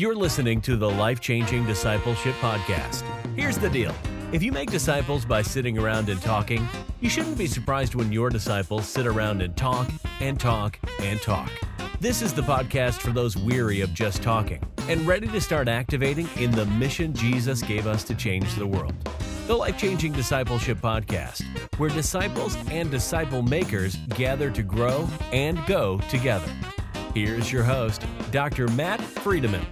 You're listening to the Life Changing Discipleship Podcast. Here's the deal if you make disciples by sitting around and talking, you shouldn't be surprised when your disciples sit around and talk and talk and talk. This is the podcast for those weary of just talking and ready to start activating in the mission Jesus gave us to change the world. The Life Changing Discipleship Podcast, where disciples and disciple makers gather to grow and go together. Here's your host, Dr. Matt Friedemann.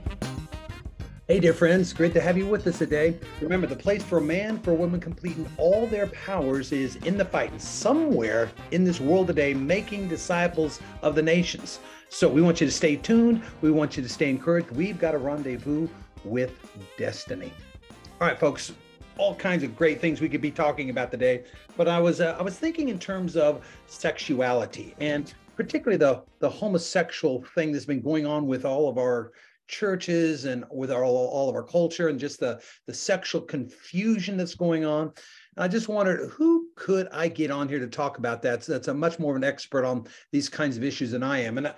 Hey, dear friends, great to have you with us today. Remember, the place for a man, for a woman completing all their powers is in the fight, somewhere in this world today, making disciples of the nations. So we want you to stay tuned. We want you to stay encouraged. We've got a rendezvous with destiny. All right, folks, all kinds of great things we could be talking about today, but I was uh, I was thinking in terms of sexuality and particularly the the homosexual thing that's been going on with all of our churches and with our, all of our culture and just the, the sexual confusion that's going on. I just wondered who could I get on here to talk about that? So that's a much more of an expert on these kinds of issues than I am. And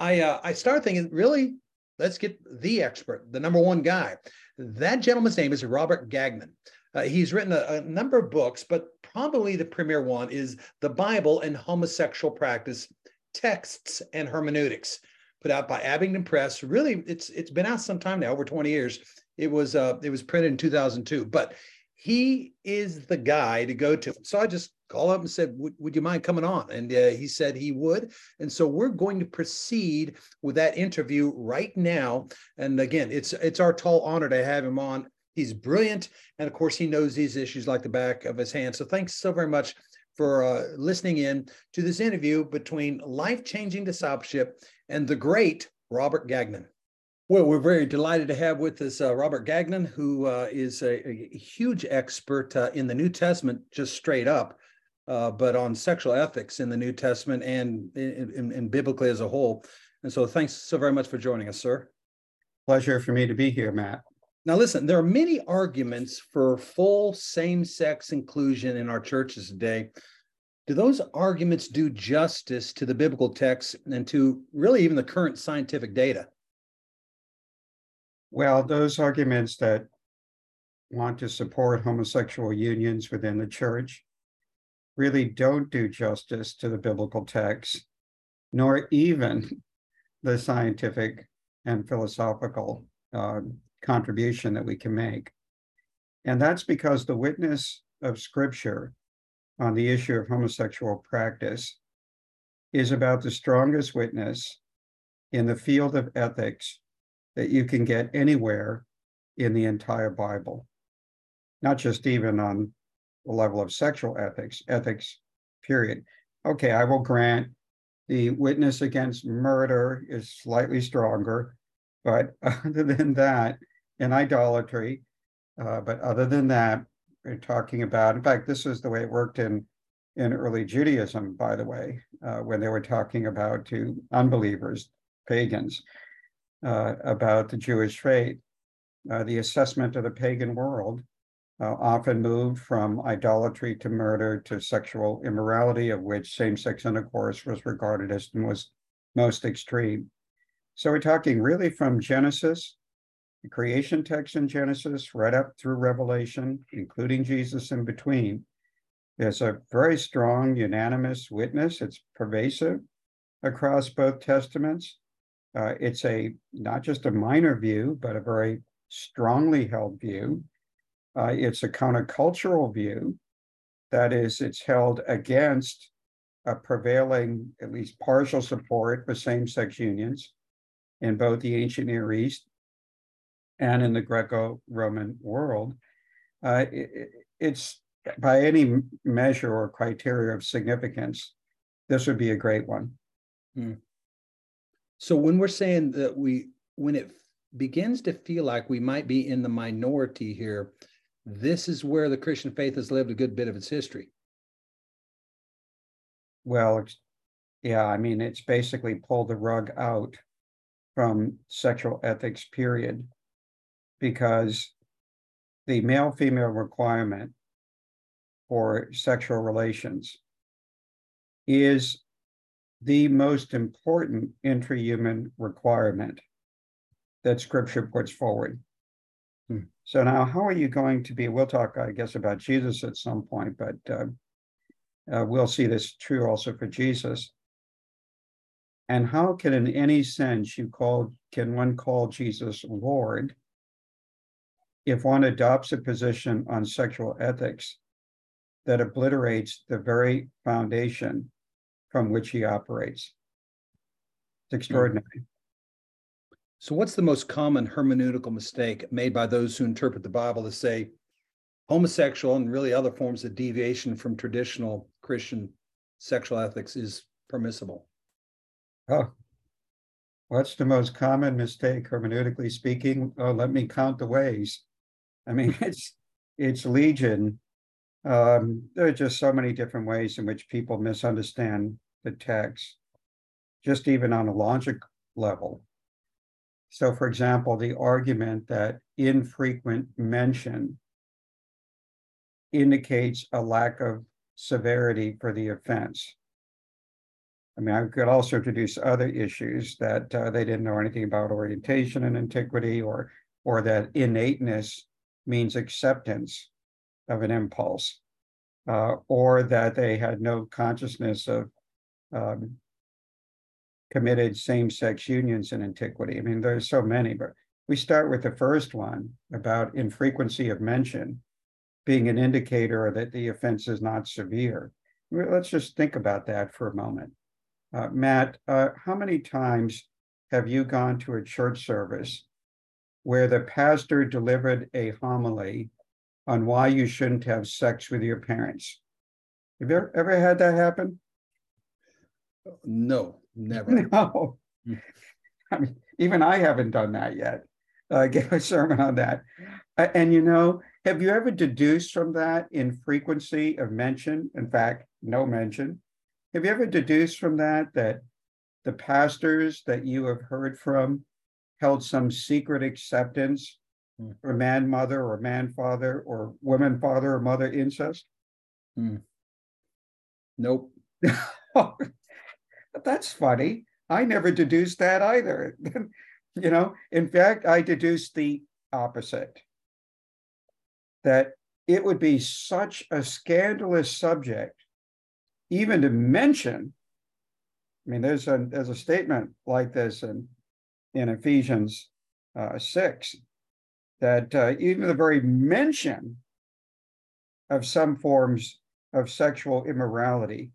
I uh, I started thinking, really, let's get the expert, the number one guy. That gentleman's name is Robert Gagnon. Uh, he's written a, a, number of books, but probably the premier one is The Bible and Homosexual Practice Texts and Hermeneutics put out by Abingdon Press. Really, it's it's been out some time now, over 20 years. It was uh, it was printed in 2002, but he is the guy to go to. So I just called up and said, "Would, you mind coming on?" And uh, he said he would. And so we're going to proceed with that interview right now. And again, it's it's our tall honor to have him on. He's brilliant, and of course, he knows these issues like the back of his hand. So thanks so very much for uh, listening in to this interview between life changing discipleship and the great Robert Gagnon. Well, we're very delighted to have with us uh, Robert Gagnon, who uh, is a, a, huge expert uh, in the New Testament, just straight up, uh, but on sexual ethics in the New Testament and in, in, biblically as a whole. And so, thanks so very much for joining us, sir. Pleasure for me to be here, Matt. Now, listen, there are many arguments for full same sex inclusion in our churches today. Do those arguments do justice to the biblical text and to really even the current scientific data? Well, those arguments that want to support homosexual unions within the church really don't do justice to the biblical text, nor even the scientific and philosophical uh, contribution that we can make. And that's because the witness of Scripture on the issue of homosexual practice is about the strongest witness in the field of ethics that you can get anywhere in the entire Bible, not just even on the level of sexual ethics, ethics, period. Okay, I will grant the witness against murder is slightly stronger, but other than that, in idolatry. Uh, but other than that, we're talking about, in fact, this is the way it worked in, in early Judaism, by the way, uh, when they were talking about to unbelievers, pagans, uh, about the Jewish faith. Uh, the assessment of the pagan world uh, often moved from idolatry to murder to sexual immorality, of which same sex intercourse was regarded as the most, most extreme. So we're talking really from Genesis the creation text in Genesis, right up through Revelation, including Jesus in between, there's a very strong unanimous witness. It's pervasive across both testaments. Uh, it's a not just a minor view, but a very strongly held view. Uh, it's a countercultural view. That is, it's held against a prevailing, at least partial support for same sex unions in both the ancient Near East and in the Greco-Roman world, uh, it, it's by any measure or criteria of significance, this would be a great one. Hmm. So when we're saying that we, when it begins to feel like we might be in the minority here, this is where the Christian faith has lived a good bit of its history. Well, yeah, I mean, it's basically pulled the rug out from sexual ethics, period because the male female requirement for sexual relations is the most important intrahuman requirement that scripture puts forward. Hmm. So now, how are you going to be? We'll talk, I guess, about Jesus at some point, but uh, uh, we'll see this true also for Jesus. And how can, in any sense, you call can one call Jesus Lord if one adopts a position on sexual ethics that obliterates the very foundation from which he operates? It's hmm. extraordinary. So, what's the most common hermeneutical mistake made by those who interpret the Bible to say homosexual and really other forms of deviation from traditional Christian sexual ethics is permissible? Oh, what's the most common mistake hermeneutically speaking? Oh, let me count the ways. I mean, it's it's legion. Um, there are just so many different ways in which people misunderstand the text, just even on a logic level. So, for example, the argument that infrequent mention indicates a lack of severity for the offense. I mean, I could also introduce other issues that uh, they didn't know anything about orientation and antiquity, or or that innateness means acceptance of an impulse, uh, or that they had no consciousness of um, committed same-sex unions in antiquity. I mean, there's so many, but we start with the first one about infrequency of mention being an indicator that the offense is not severe. Let's just think about that for a moment. Uh, Matt, uh, how many times have you gone to a church service where the pastor delivered a homily on why you shouldn't have sex with your parents? Have you ever, ever had that happen? No, never. No. I mean, even I haven't done that yet. Uh, give a sermon on that. Uh, and you know, have you ever deduced from that in frequency of mention? In fact, no mention. Have you ever deduced from that that the pastors that you have heard from held some secret acceptance Hmm. for man mother or man father or woman father or mother incest? Nope. That's funny. I never deduced that either. you know, in fact, I deduced the opposite that it would be such a scandalous subject, even to mention. I mean, there's a there's a statement like this in in Ephesians uh, six that uh, even the very mention of some forms of sexual immorality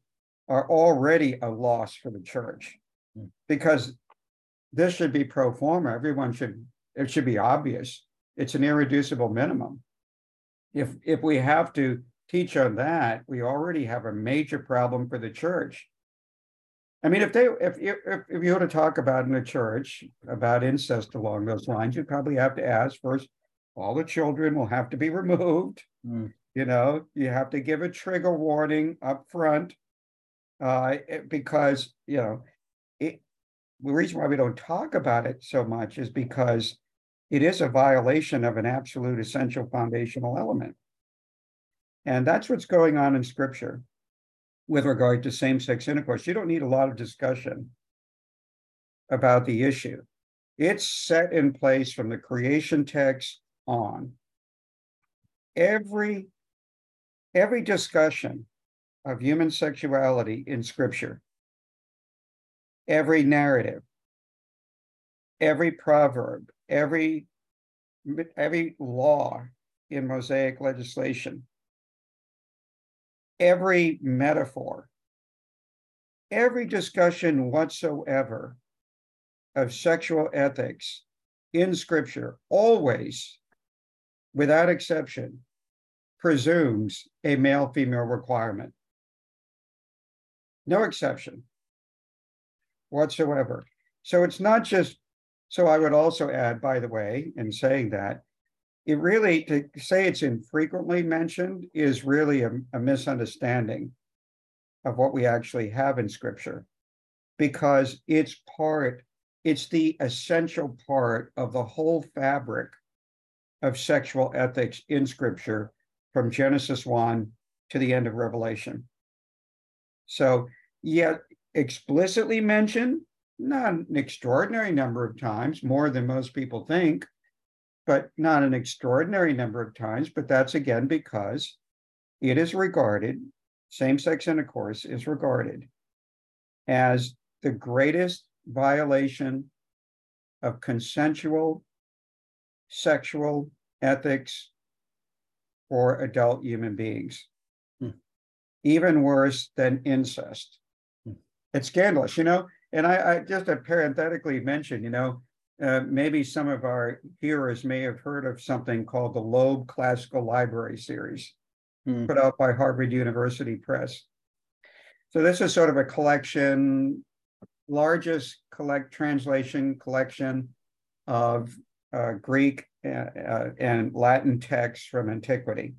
are already a loss for the church Hmm. because this should be pro forma. Everyone should, it should be obvious. It's an irreducible minimum. If, if we have to teach on that, we already have a major problem for the church. I mean, if they, if, if, if you were to talk about in a church about incest along those lines, you'd probably have to ask first, all the children will have to be removed. Hmm. You know, you have to give a trigger warning up front. Uh, it- because, you know, it, the reason why we don't talk about it so much is because it is a violation of an absolute essential foundational element. And that's what's going on in scripture with regard to same-sex intercourse. You don't need a lot of discussion about the issue. It's set in place from the creation text on. Every every discussion of human sexuality in scripture, every narrative, every proverb, every every law in Mosaic legislation, every metaphor, every discussion whatsoever of sexual ethics in scripture always, without exception, presumes a male female requirement. No exception whatsoever. So it's not just, so I would also add, by the way, in saying that, it really, to say it's infrequently mentioned is really a, a misunderstanding of what we actually have in scripture. Because it's part, it's the essential part of the whole fabric of sexual ethics in scripture from Genesis 1 to the end of Revelation. So, yet explicitly mentioned, not an extraordinary number of times, more than most people think, but not an extraordinary number of times. But that's again because it is regarded, same sex intercourse is regarded as the greatest violation of consensual sexual ethics for adult human beings. Hmm. Even worse than incest. Hmm. It's scandalous, you know. And I, I just parenthetically mention, you know, uh, maybe some of our hearers may have heard of something called the Loeb Classical Library Series, hmm. put out by Harvard University Press. So this is sort of a collection, largest collect translation collection of uh, Greek and, uh, uh, and Latin texts from antiquity.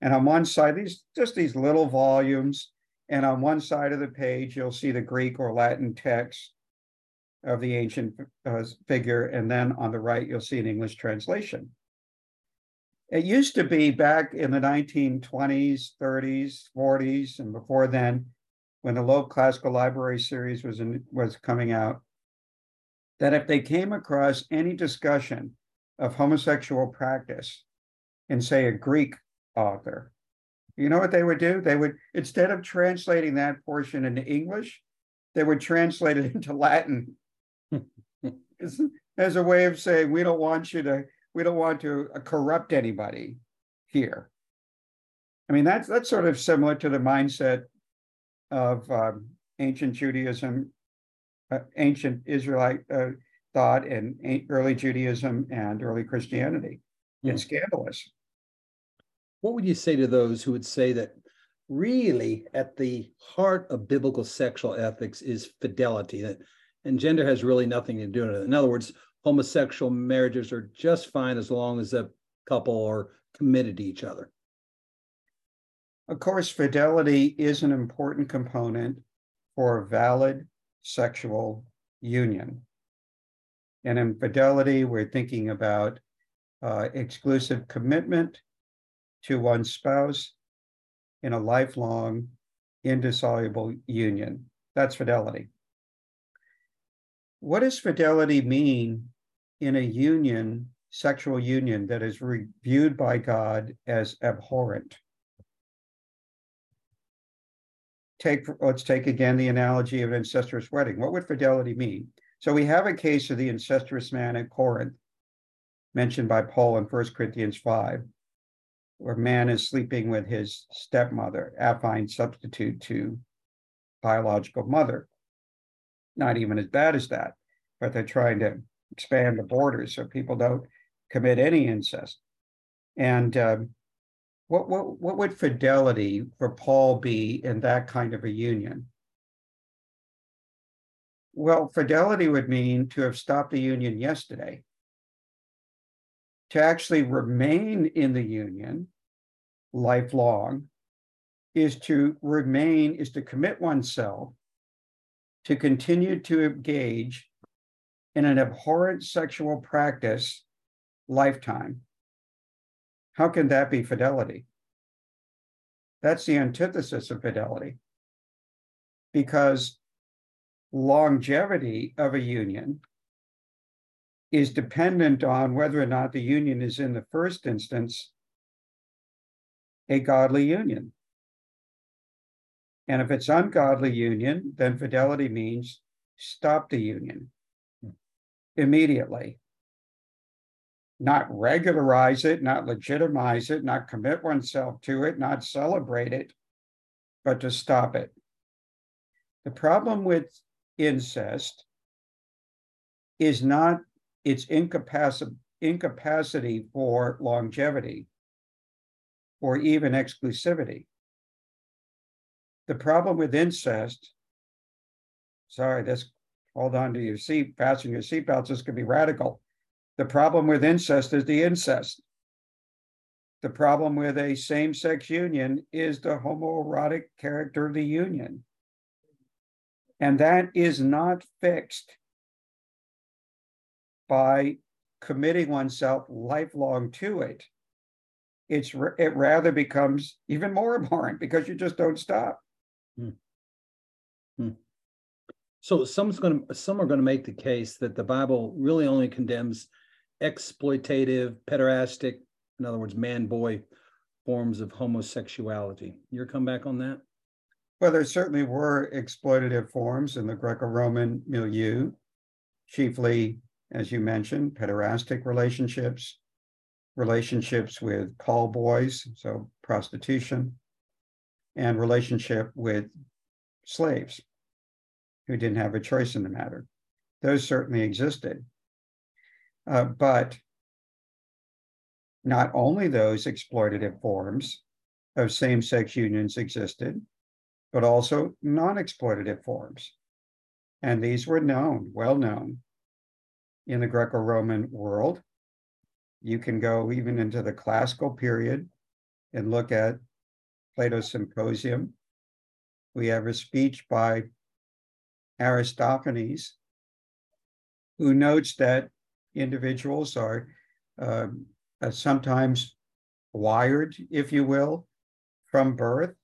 And on one side, these just these little volumes, and on one side of the page, you'll see the Greek or Latin text of the ancient uh, figure, and then on the right, you'll see an English translation. It used to be back in the 1920s, 30s, 40s, and before then, when the Loeb Classical Library series was in, was coming out, that if they came across any discussion of homosexual practice in, say, a Greek author, you know what they would do? They would, instead of translating that portion into English, they would translate it into Latin as, a way of saying, we don't want you to, we don't want to uh, corrupt anybody here. I mean, that's that's sort of similar to the mindset of um, ancient Judaism uh, ancient Israelite uh, thought and early Judaism and early Christianity. It's mm. scandalous. What would you say to those who would say that really at the heart of biblical sexual ethics is fidelity, that and gender has really nothing to do with it. In other words, homosexual marriages are just fine as long as a couple are committed to each other. Of course, fidelity is an important component for a valid sexual union. And infidelity, we're thinking about uh, exclusive commitment to one spouse in a lifelong, indissoluble union. That's fidelity. What does fidelity mean in a union, sexual union, that is viewed by God as abhorrent? take let's take again the analogy of an incestuous wedding. What would fidelity mean? So we have a case of the incestuous man at Corinth, mentioned by Paul in 1 Corinthians 5, where man is sleeping with his stepmother, affine substitute to biological mother. Not even as bad as that, but they're trying to expand the borders so people don't commit any incest. And um, what, what, what would fidelity for Paul be in that kind of a union? Well, fidelity would mean to have stopped the union yesterday. To actually remain in the union lifelong is to remain, is to commit oneself to continue to engage in an abhorrent sexual practice lifetime. How can that be fidelity? That's the antithesis of fidelity. Because longevity of a union is dependent on whether or not the union is in the first instance a godly union. And if it's ungodly union, then fidelity means stop the union immediately not regularize it, not legitimize it, not commit oneself to it, not celebrate it, but to stop it. The problem with incest is not its incapacity, incapacity for longevity or even exclusivity. The problem with incest, sorry, this hold on to your seat, fasten your seatbelts, this could be radical the problem with incest is the incest. The problem with a same sex union is the homoerotic character of the union. And that is not fixed by committing oneself lifelong to it. It's it rather becomes even more abhorrent because you just don't stop. Hmm. Hmm. So some's going to some are going to make the case that the Bible really only condemns exploitative, pederastic, in other words, man boy forms of homosexuality. Your comeback on that? Well, there certainly were exploitative forms in the Greco-Roman milieu, chiefly, as you mentioned, pederastic relationships, relationships with call boys, so prostitution, and relationship with slaves who didn't have a choice in the matter. Those certainly existed. Uh, but not only those exploitative forms of same sex unions existed, but also non exploitative forms. And these were known, well known in the Greco Roman world. You can go even into the classical period and look at Plato's Symposium. We have a speech by Aristophanes, who notes that individuals are um, uh, sometimes wired, if you will, from birth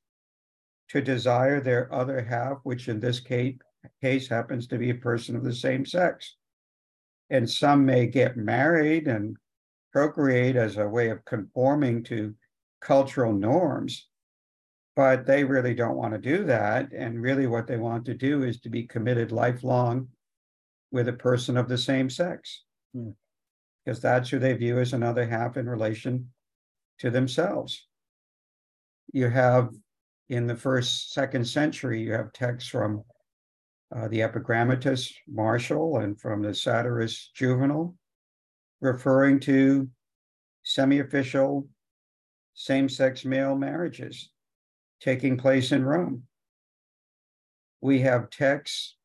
to desire their other half, which in this case, case happens to be a person of the same sex. And some may get married and procreate as a way of conforming to cultural norms, but they really don't want to do that. And really, what they want to do is to be committed lifelong with a person of the same sex. Hmm because that's who they view as another half in relation to themselves. You have in the first, second century, you have texts from uh, the epigrammatist Martial and from the satirist Juvenal referring to semi official same sex male marriages taking place in Rome. We have texts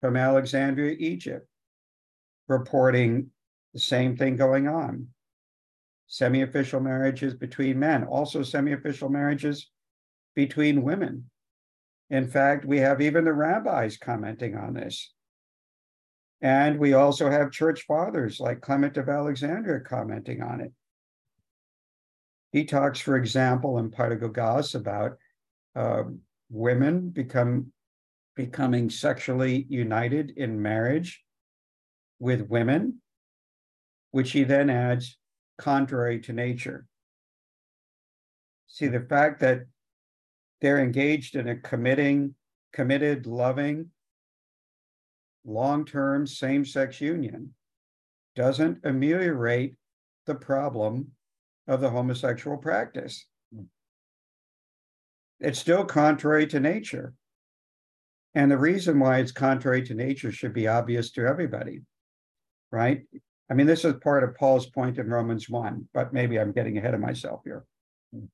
from Alexandria, Egypt, reporting the same thing going on. Semi official marriages between men, also semi official marriages between women. In fact, we have even the rabbis commenting on this. And we also have church fathers like Clement of Alexandria commenting on it. He talks, for example, in Paidagogos about uh, women become becoming sexually united in marriage with women which he then adds contrary to nature. See, the fact that they're engaged in a committing, committed, loving, long term same sex union doesn't ameliorate the problem of the homosexual practice. Hmm. It's still contrary to nature. And the reason why it's contrary to nature should be obvious to everybody, right? I mean, this is part of Paul's point in Romans 1, but maybe I'm getting ahead of myself here. Hmm.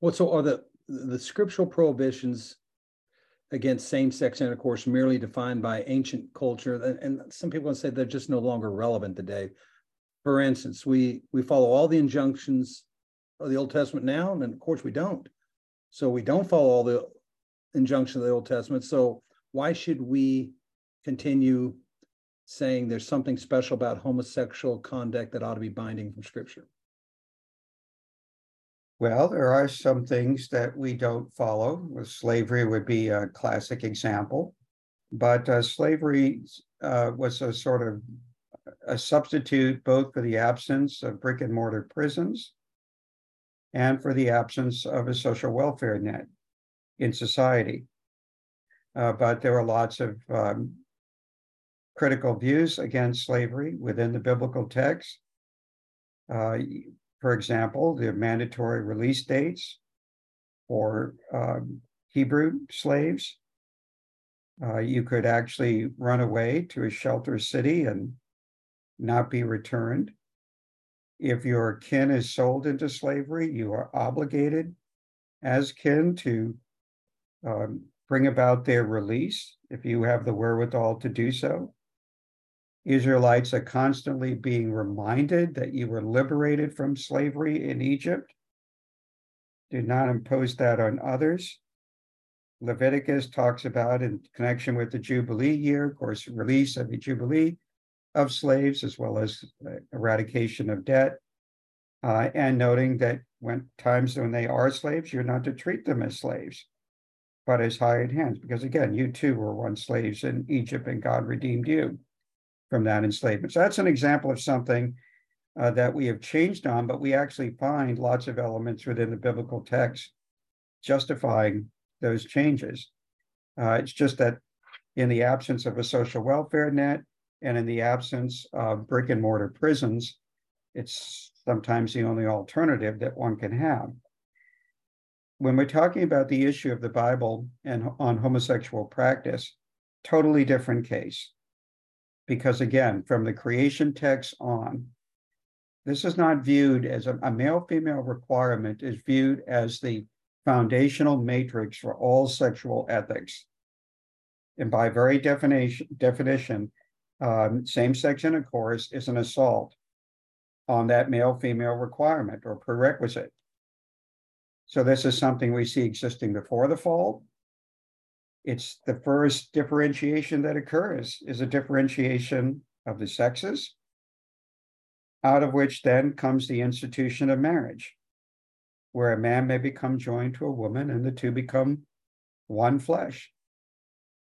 What so are the the scriptural prohibitions against same-sex intercourse merely defined by ancient culture? And some people say they're just no longer relevant today. For instance, we we follow all the injunctions of the Old Testament now, and of course we don't. So we don't follow all the injunctions of the Old Testament. So why should we continue saying there's something special about homosexual conduct that ought to be binding from scripture? Well, there are some things that we don't follow. Slavery would be a classic example, but uh, slavery uh, was a sort of a substitute both for the absence of brick and mortar prisons and for the absence of a social welfare net in society. Uh, but there were lots of um, critical views against slavery within the biblical text. Uh, for example, the mandatory release dates for um, Hebrew slaves. Uh, you could actually run away to a shelter city and not be returned. If your kin is sold into slavery, you are obligated as kin to um, bring about their release if you have the wherewithal to do so. Israelites are constantly being reminded that you were liberated from slavery in Egypt. Do not impose that on others. Leviticus talks about, in connection with the Jubilee year, of course, release of the Jubilee of slaves, as well as uh, eradication of debt, uh, and noting that when times when they are slaves, you're not to treat them as slaves, but as hired hands. Because again, you too were once slaves in Egypt, and God redeemed you from that enslavement. So that's an example of something uh, that we have changed on, but we actually find lots of elements within the biblical text justifying those changes. Uh, it's just that in the absence of a social welfare net and in the absence of brick and mortar prisons, it's sometimes the only alternative that one can have. When we're talking about the issue of the Bible and on homosexual practice, totally different case. Because again, from the creation text on, this is not viewed as a, a male female requirement, is viewed as the foundational matrix for all sexual ethics. And by very definition, definition um, same sex intercourse is an assault on that male female requirement or prerequisite. So, this is something we see existing before the fall. It's the first differentiation that occurs is a differentiation of the sexes, out of which then comes the institution of marriage where a man may become joined to a woman and the two become one flesh.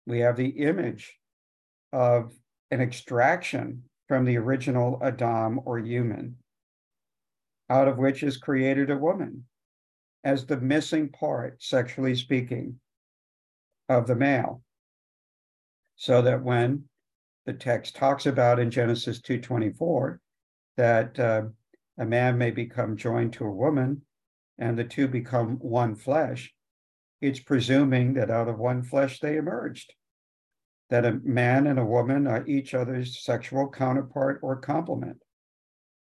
We have the image of an extraction from the original Adam or human, out of which is created a woman as the missing part, sexually speaking, of the male. So that when the text talks about in Genesis 2:24 that uh, a man may become joined to a woman, and the two become one flesh, it's presuming that out of one flesh they emerged, that a man and a woman are each other's sexual counterpart or complement,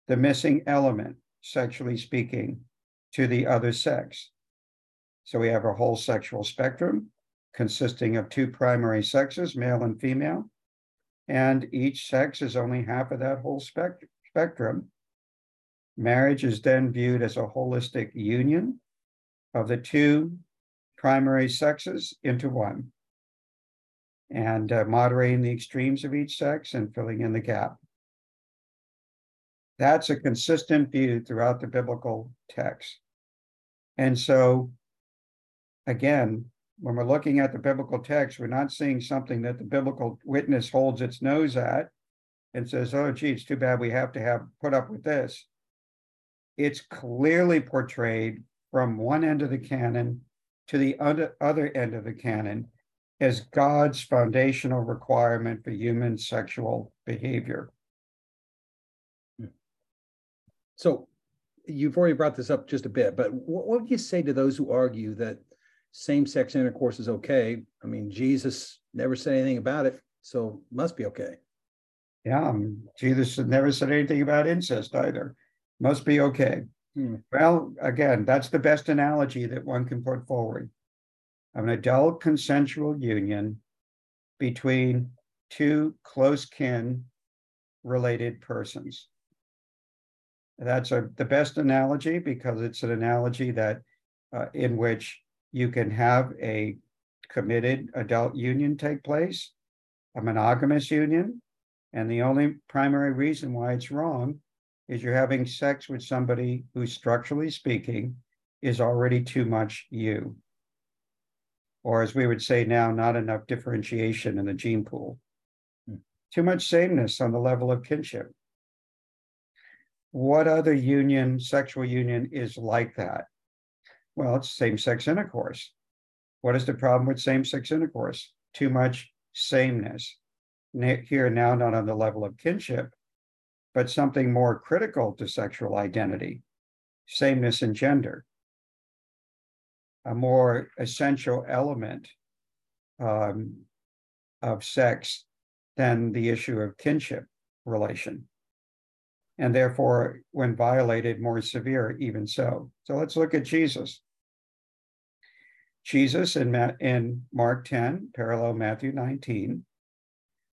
the missing element, sexually speaking, to the other sex. So we have a whole sexual spectrum consisting of two primary sexes, male and female, and each sex is only half of that whole spectrum. Marriage is then viewed as a holistic union of the two primary sexes into one and uh, moderating the extremes of each sex and filling in the gap. That's a consistent view throughout the biblical text. And so, again, when we're looking at the biblical text, we're not seeing something that the biblical witness holds its nose at and says, oh, gee, it's too bad we have to have put up with this it's clearly portrayed from one end of the canon to the other, other end of the canon as God's foundational requirement for human sexual behavior. So you've already brought this up just a bit, but what, what would you say to those who argue that same sex intercourse is okay? I mean, Jesus never said anything about it, so must be okay. Yeah, um, Jesus never said anything about incest either must be okay. Hmm. Well, again, that's the best analogy that one can put forward of an adult consensual union between two close kin related persons. That's a, the best analogy because it's an analogy that uh, in which you can have a committed adult union take place, a monogamous union, and the only primary reason why it's wrong is you're having sex with somebody who, structurally speaking, is already too much you. Or as we would say now, not enough differentiation in the gene pool. Hmm. Too much sameness on the level of kinship. What other union, sexual union, is like that? Well, it's same sex intercourse. What is the problem with same sex intercourse? Too much sameness. Here now, not on the level of kinship, but something more critical to sexual identity sameness in gender, a more essential element um, of sex than the issue of kinship relation. And therefore, when violated, more severe, even so. So let's look at Jesus. Jesus in, Ma- in Mark 10, parallel Matthew 19,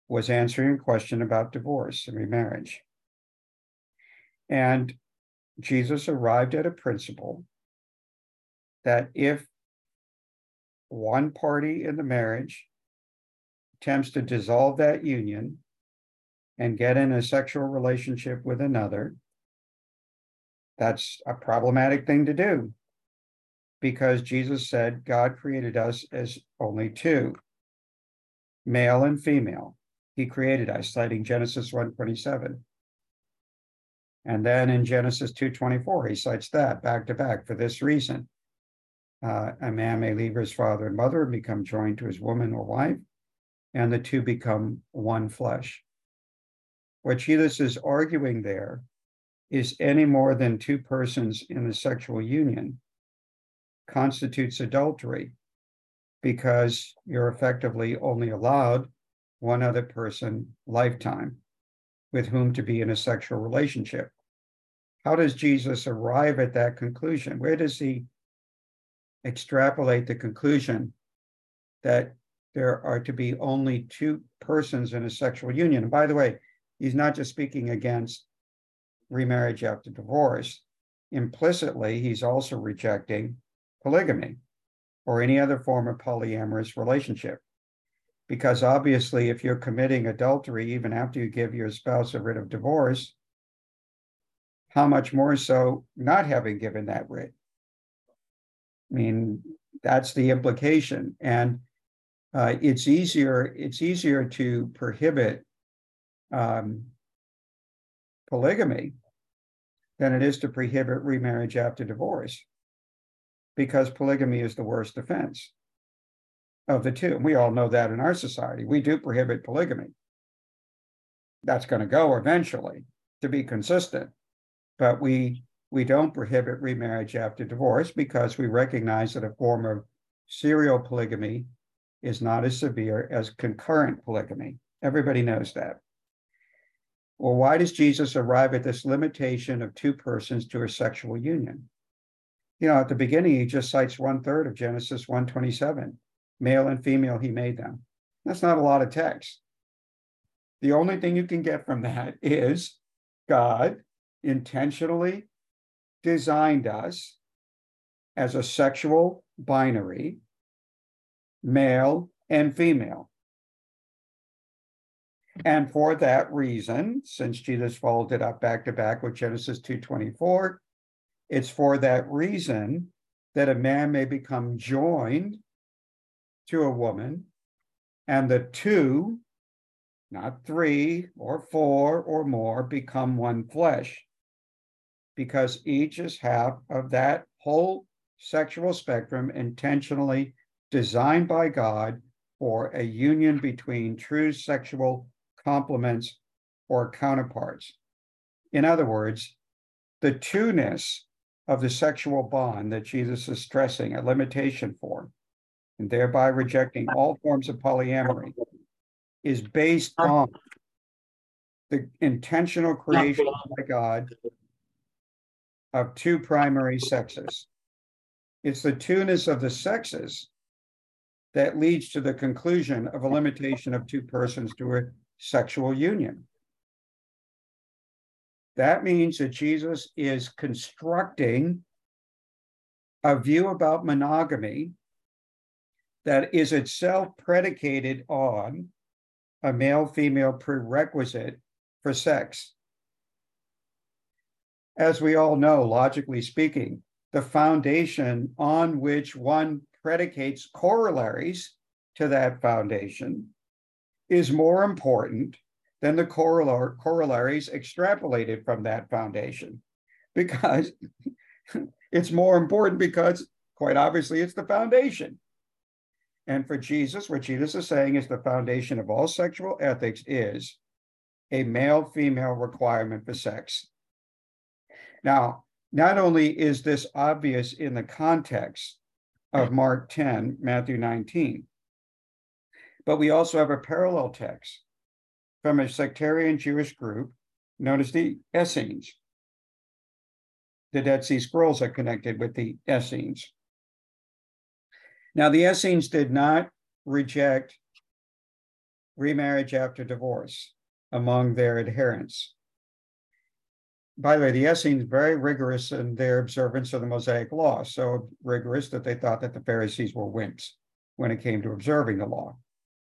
was answering a question about divorce and remarriage. And Jesus arrived at a principle that if one party in the marriage attempts to dissolve that union and get in a sexual relationship with another, that's a problematic thing to do because Jesus said God created us as only two, male and female. He created us, citing Genesis 1:27. And then in Genesis 2:24, he cites that back to back for this reason. Uh, a man may leave his father and mother and become joined to his woman or wife, and the two become one flesh. What Jesus is arguing there is any more than two persons in a sexual union constitutes adultery because you're effectively only allowed one other person lifetime with whom to be in a sexual relationship. How does Jesus arrive at that conclusion? Where does he extrapolate the conclusion that there are to be only two persons in a sexual union? And by the way, he's not just speaking against remarriage after divorce. Implicitly, he's also rejecting polygamy or any other form of polyamorous relationship. Because obviously, if you're committing adultery, even after you give your spouse a writ of divorce, how much more so not having given that writ? I mean, that's the implication. And uh, it's easier, it's easier to prohibit um, polygamy than it is to prohibit remarriage after divorce because polygamy is the worst offense of the two. We all know that in our society. We do prohibit polygamy. That's going to go eventually to be consistent. But we we don't prohibit remarriage after divorce because we recognize that a form of serial polygamy is not as severe as concurrent polygamy. Everybody knows that. Well, why does Jesus arrive at this limitation of two persons to a sexual union? You know, at the beginning, he just cites one third of Genesis 127 male and female, he made them. That's not a lot of text. The only thing you can get from that is God intentionally designed us as a sexual binary, male and female. And for that reason, since Jesus followed it up back to back with Genesis 2:24, it's for that reason that a man may become joined to a woman, and the two, not three or four or more, become one flesh, because each is half of that whole sexual spectrum intentionally designed by God for a union between true sexual complements or counterparts. In other words, the two-ness of the sexual bond that Jesus is stressing a limitation for, and thereby rejecting all forms of polyamory, is based on the intentional creation by God of two primary sexes. It's the two-ness of the sexes that leads to the conclusion of a limitation of two persons to a sexual union. That means that Jesus is constructing a view about monogamy that is itself predicated on a male female prerequisite for sex. As we all know, logically speaking, the foundation on which one predicates corollaries to that foundation is more important than the corollaries extrapolated from that foundation because it's more important because quite obviously it's the foundation. And for Jesus, what Jesus is saying is the foundation of all sexual ethics is a male female requirement for sex. Now, not only is this obvious in the context of Mark 10, Matthew 19, but we also have a parallel text from a sectarian Jewish group known as the Essenes. The Dead Sea Scrolls are connected with the Essenes. Now, the Essenes did not reject remarriage after divorce among their adherents. By the way, the Essenes very rigorous in their observance of the Mosaic law, so rigorous that they thought that the Pharisees were wimps when it came to observing the law,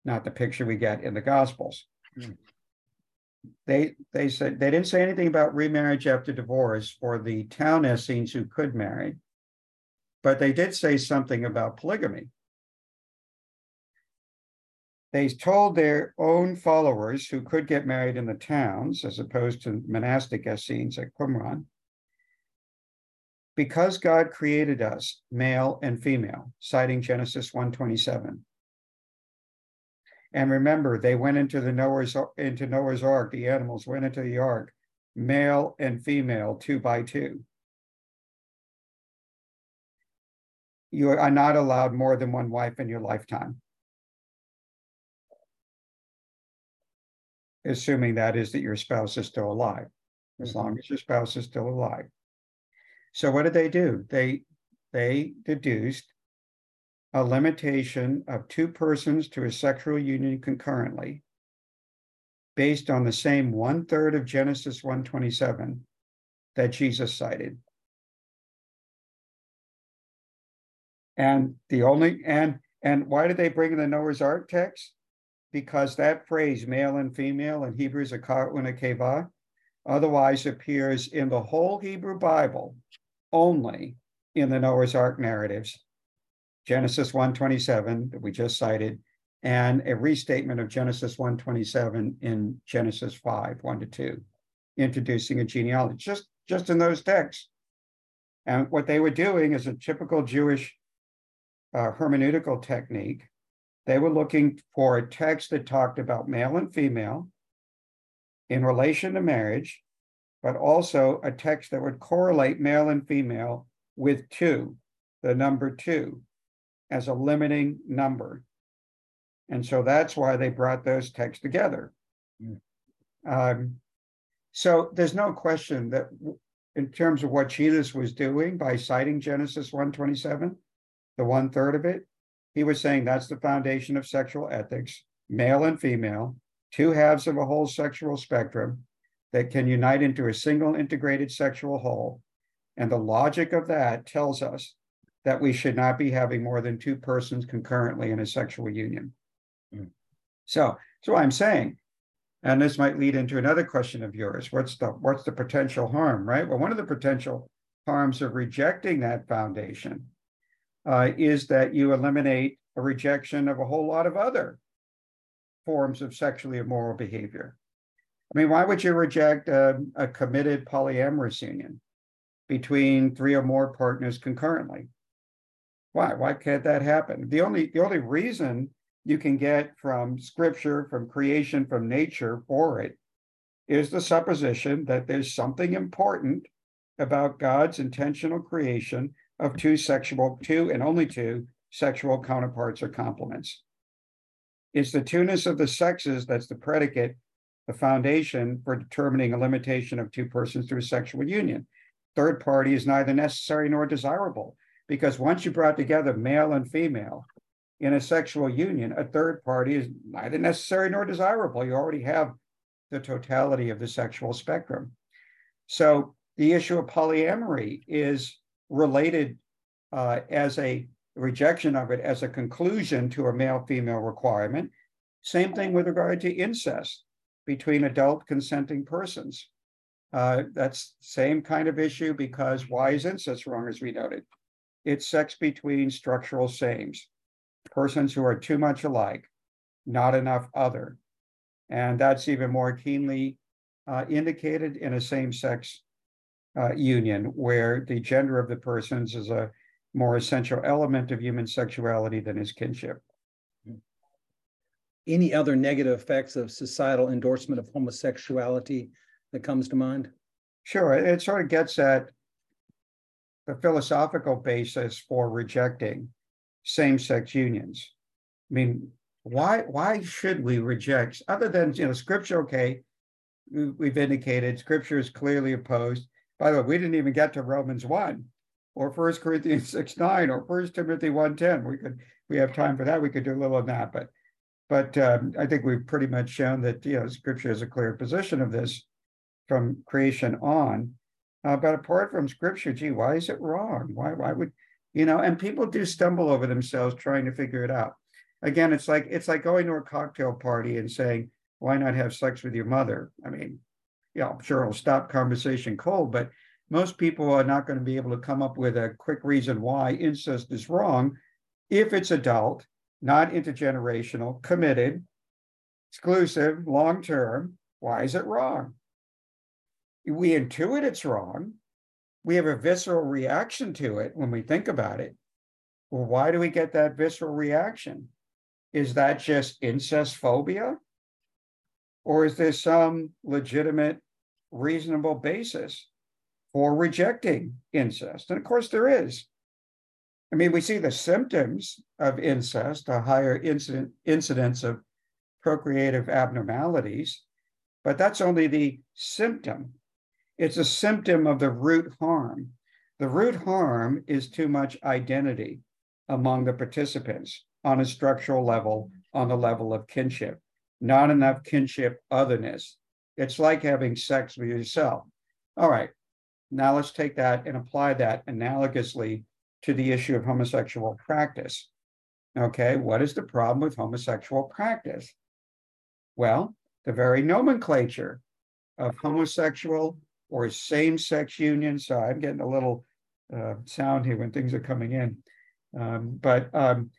not the picture we get in the Gospels. Mm. They they said they didn't say anything about remarriage after divorce for the town Essenes who could marry. but they did say something about polygamy. They told their own followers who could get married in the towns as opposed to monastic Essenes at Qumran, because God created us male and female, citing Genesis 127. And remember, they went into the Noah's into Noah's ark, the animals went into the ark, male and female, two by two. You are not allowed more than one wife in your lifetime. Assuming that is that your spouse is still alive, as mm-hmm. long as your spouse is still alive. So what did they do? They they deduced a limitation of two persons to a sexual union concurrently based on the same one third of Genesis 127 that Jesus cited. And the only and and why did they bring in the Noah's Ark text? Because that phrase, male and female in Hebrew is a keva, otherwise appears in the whole Hebrew Bible only in the Noah's Ark narratives, Genesis 127 that we just cited, and a restatement of Genesis 127 in Genesis 5, 1 to 2, introducing a genealogy, just, just in those texts. And what they were doing is a typical Jewish uh, hermeneutical technique. They were looking for a text that talked about male and female in relation to marriage, but also a text that would correlate male and female with two, the number two, as a limiting number. And so that's why they brought those texts together. Mm. Um, so there's no question that in terms of what Jesus was doing by citing Genesis 127, the one third of it, he was saying that's the foundation of sexual ethics, male and female, two halves of a whole sexual spectrum, that can unite into a single integrated sexual whole. And the logic of that tells us that we should not be having more than two persons concurrently in a sexual union. Mm. So, so I'm saying, and this might lead into another question of yours. What's the what's the potential harm, right? Well, one of the potential harms of rejecting that foundation uh, is that you eliminate a rejection of a whole lot of other forms of sexually immoral behavior. I mean, why would you reject a, a committed polyamorous union between three or more partners concurrently? Why? Why can't that happen? The only the only reason you can get from scripture, from creation, from nature for it is the supposition that there's something important about God's intentional creation of two sexual, two and only two sexual counterparts or complements. It's the two-ness of the sexes that's the predicate the foundation for determining a limitation of two persons through sexual union. Third party is neither necessary nor desirable because once you brought together male and female in a sexual union, a third party is neither necessary nor desirable. You already have the totality of the sexual spectrum. So the issue of polyamory is related uh, as a rejection of it as a conclusion to a male female requirement. Same thing with regard to incest between adult consenting persons. Uh, that's same kind of issue because why is incest wrong, as we noted? It's sex between structural sames, persons who are too much alike, not enough other. And that's even more keenly uh, indicated in a same sex uh, union, where the gender of the persons is a more essential element of human sexuality than is kinship any other negative effects of societal endorsement of homosexuality that comes to mind? Sure. It sort of gets at the philosophical basis for rejecting same-sex unions. I mean, why why should we reject other than you know scripture? Okay, we've indicated scripture is clearly opposed. By the way, we didn't even get to Romans one, or First Corinthians six nine, or First Timothy one ten. We could we have time for that. We could do a little of that, but but um, I think we've pretty much shown that you know Scripture has a clear position of this from creation on. Uh, but apart from Scripture, gee, why is it wrong? Why why would you know? And people do stumble over themselves trying to figure it out. Again, it's like it's like going to a cocktail party and saying, "Why not have sex with your mother?" I mean, yeah, I'm sure it'll stop conversation cold, but most people are not going to be able to come up with a quick reason why incest is wrong if it's adult, not intergenerational, committed, exclusive, long term. Why is it wrong? We intuit it's wrong. We have a visceral reaction to it when we think about it. Well, why do we get that visceral reaction? Is that just incest phobia? Or is there some legitimate, reasonable basis for rejecting incest? And of course, there is. I mean, we see the symptoms of incest, a higher incident, incidence of procreative abnormalities, but that's only the symptom. It's a symptom of the root harm. The root harm is too much identity among the participants on a structural level, on the level of kinship, not enough kinship otherness. It's like having sex with yourself. All right, now let's take that and apply that analogously to the issue of homosexual practice. Okay, what is the problem with homosexual practice? Well, the very nomenclature of homosexual or same sex union. So I'm getting a little uh, sound here when things are coming in. Um, but um,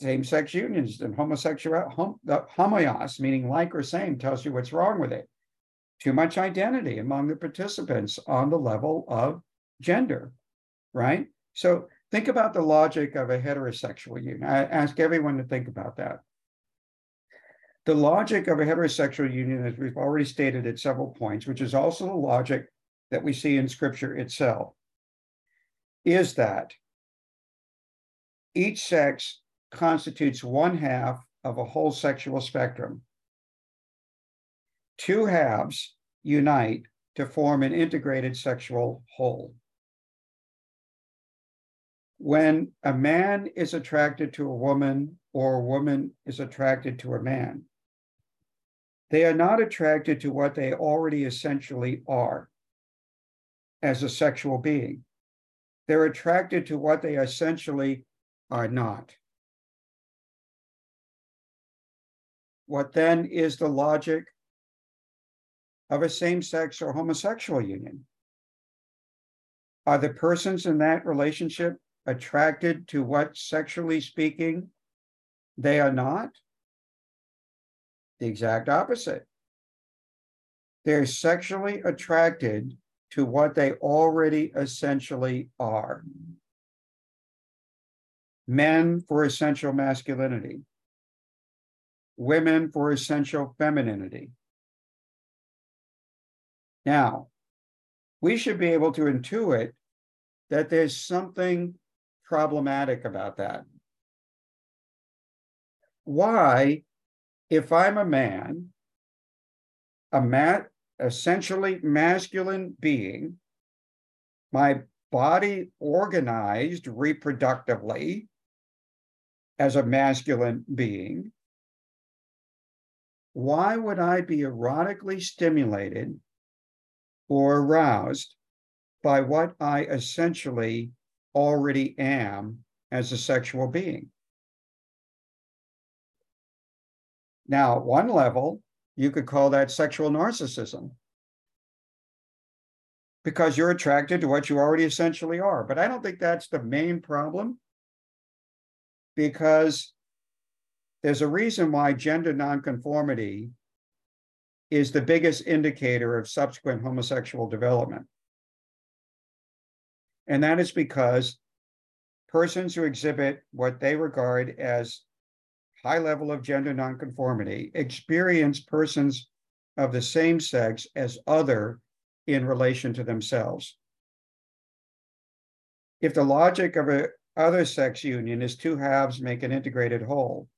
same-sex unions and homosexual hom, the homoios, meaning like or same, tells you what's wrong with it. Too much identity among the participants on the level of gender, right? So think about the logic of a heterosexual union. I ask everyone to think about that. The logic of a heterosexual union, as we've already stated at several points, which is also the logic that we see in scripture itself, is that each sex constitutes one half of a whole sexual spectrum. Two halves unite to form an integrated sexual whole. When a man is attracted to a woman or a woman is attracted to a man, they are not attracted to what they already essentially are as a sexual being. They're attracted to what they essentially are not. What then is the logic of a same sex or homosexual union? Are the persons in that relationship attracted to what, sexually speaking, they are not? The exact opposite. They're sexually attracted to what they already essentially are men for essential masculinity, women for essential femininity. Now, we should be able to intuit that there's something problematic about that. Why, if I'm a man, a mat, essentially masculine being, my body organized reproductively, as a masculine being, why would I be erotically stimulated or aroused by what I essentially already am as a sexual being? Now, at one level, you could call that sexual narcissism because you're attracted to what you already essentially are. But I don't think that's the main problem because there's a reason why gender nonconformity is the biggest indicator of subsequent homosexual development. And that is because persons who exhibit what they regard as high level of gender nonconformity experience persons of the same sex as other in relation to themselves. If the logic of a other sex union is two halves make an integrated whole.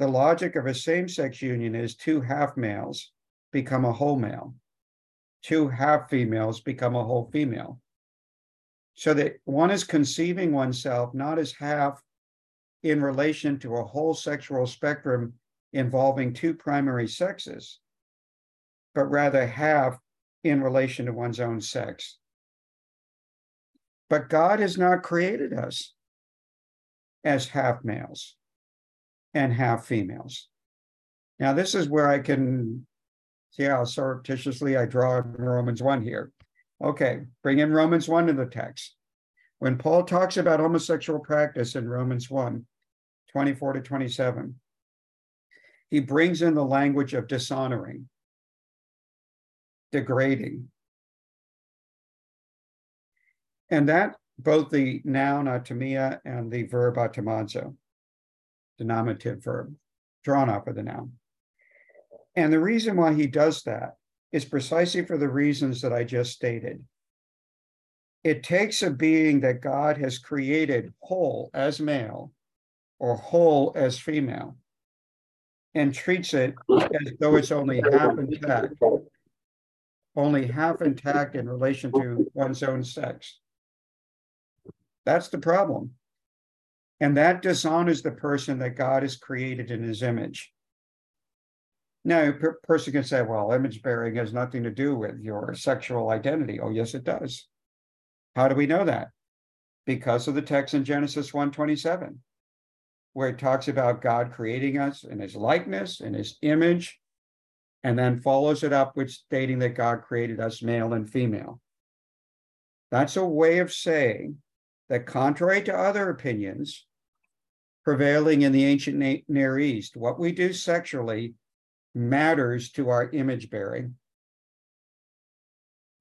The logic of a same sex union is two half males become a whole male, two half females become a whole female. So that one is conceiving oneself not as half in relation to a whole sexual spectrum involving two primary sexes, but rather half in relation to one's own sex. But God has not created us as half males and half females. Now, this is where I can See how surreptitiously I draw Romans 1 here. Okay, bring in Romans 1 in the text. When Paul talks about homosexual practice in Romans 1, 24 to 27, he brings in the language of dishonoring, degrading. And that both the noun atimia and the verb atimazo, denominative verb, drawn off of the noun. And the reason why he does that is precisely for the reasons that I just stated. It takes a being that God has created whole as male or whole as female and treats it as though it's only half intact, only half intact in relation to one's own sex. That's the problem. And that dishonors the person that God has created in his image. Now, a per- person can say, well, image bearing has nothing to do with your sexual identity. Oh, yes, it does. How do we know that? Because of the text in Genesis 1:27, where it talks about God creating us in his likeness, in his image, and then follows it up with stating that God created us male and female. That's a way of saying that, contrary to other opinions prevailing in the ancient Near East, what we do sexually matters to our image bearing.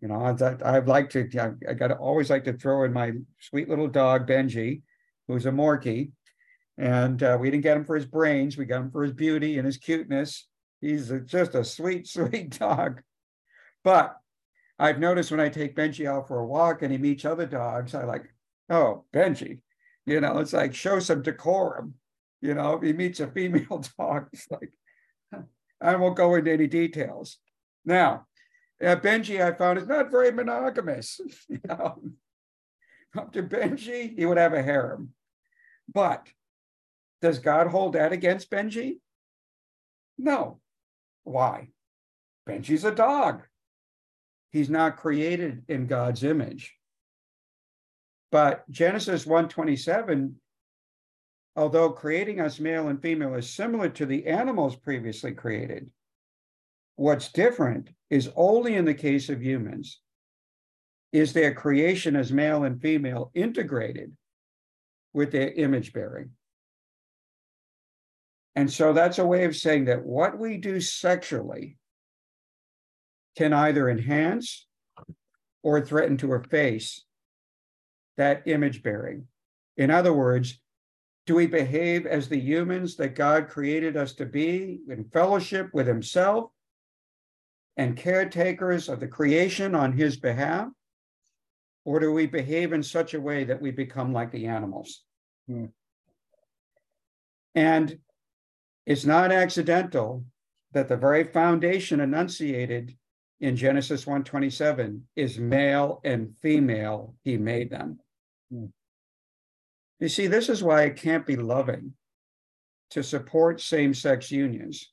You know, I'd, I'd like to, I, got to always like to throw in my sweet little dog, Benji, who's a Morkie. And uh, we didn't get him for his brains, we got him for his beauty and his cuteness. He's a, just a sweet, sweet dog. But I've noticed when I take Benji out for a walk and he meets other dogs, I like, oh, Benji, you know, it's like show some decorum. You know, if he meets a female dog, it's like, I won't go into any details. Now, uh, Benji, I found is not very monogamous. you know, up Benji, he would have a harem. But does God hold that against Benji? No. Why? Benji's a dog. He's not created in God's image. But Genesis 127 although creating us male and female is similar to the animals previously created, what's different is only in the case of humans is their creation as male and female integrated with their image bearing. And so that's a way of saying that what we do sexually can either enhance or threaten to efface that image bearing. In other words, do we behave as the humans that God created us to be in fellowship with Himself and caretakers of the creation on His behalf? Or do we behave in such a way that we become like the animals? Hmm. And it's not accidental that the very foundation enunciated in Genesis 1:27 is male and female, he made them. Hmm. You see, this is why it can't be loving to support same sex unions.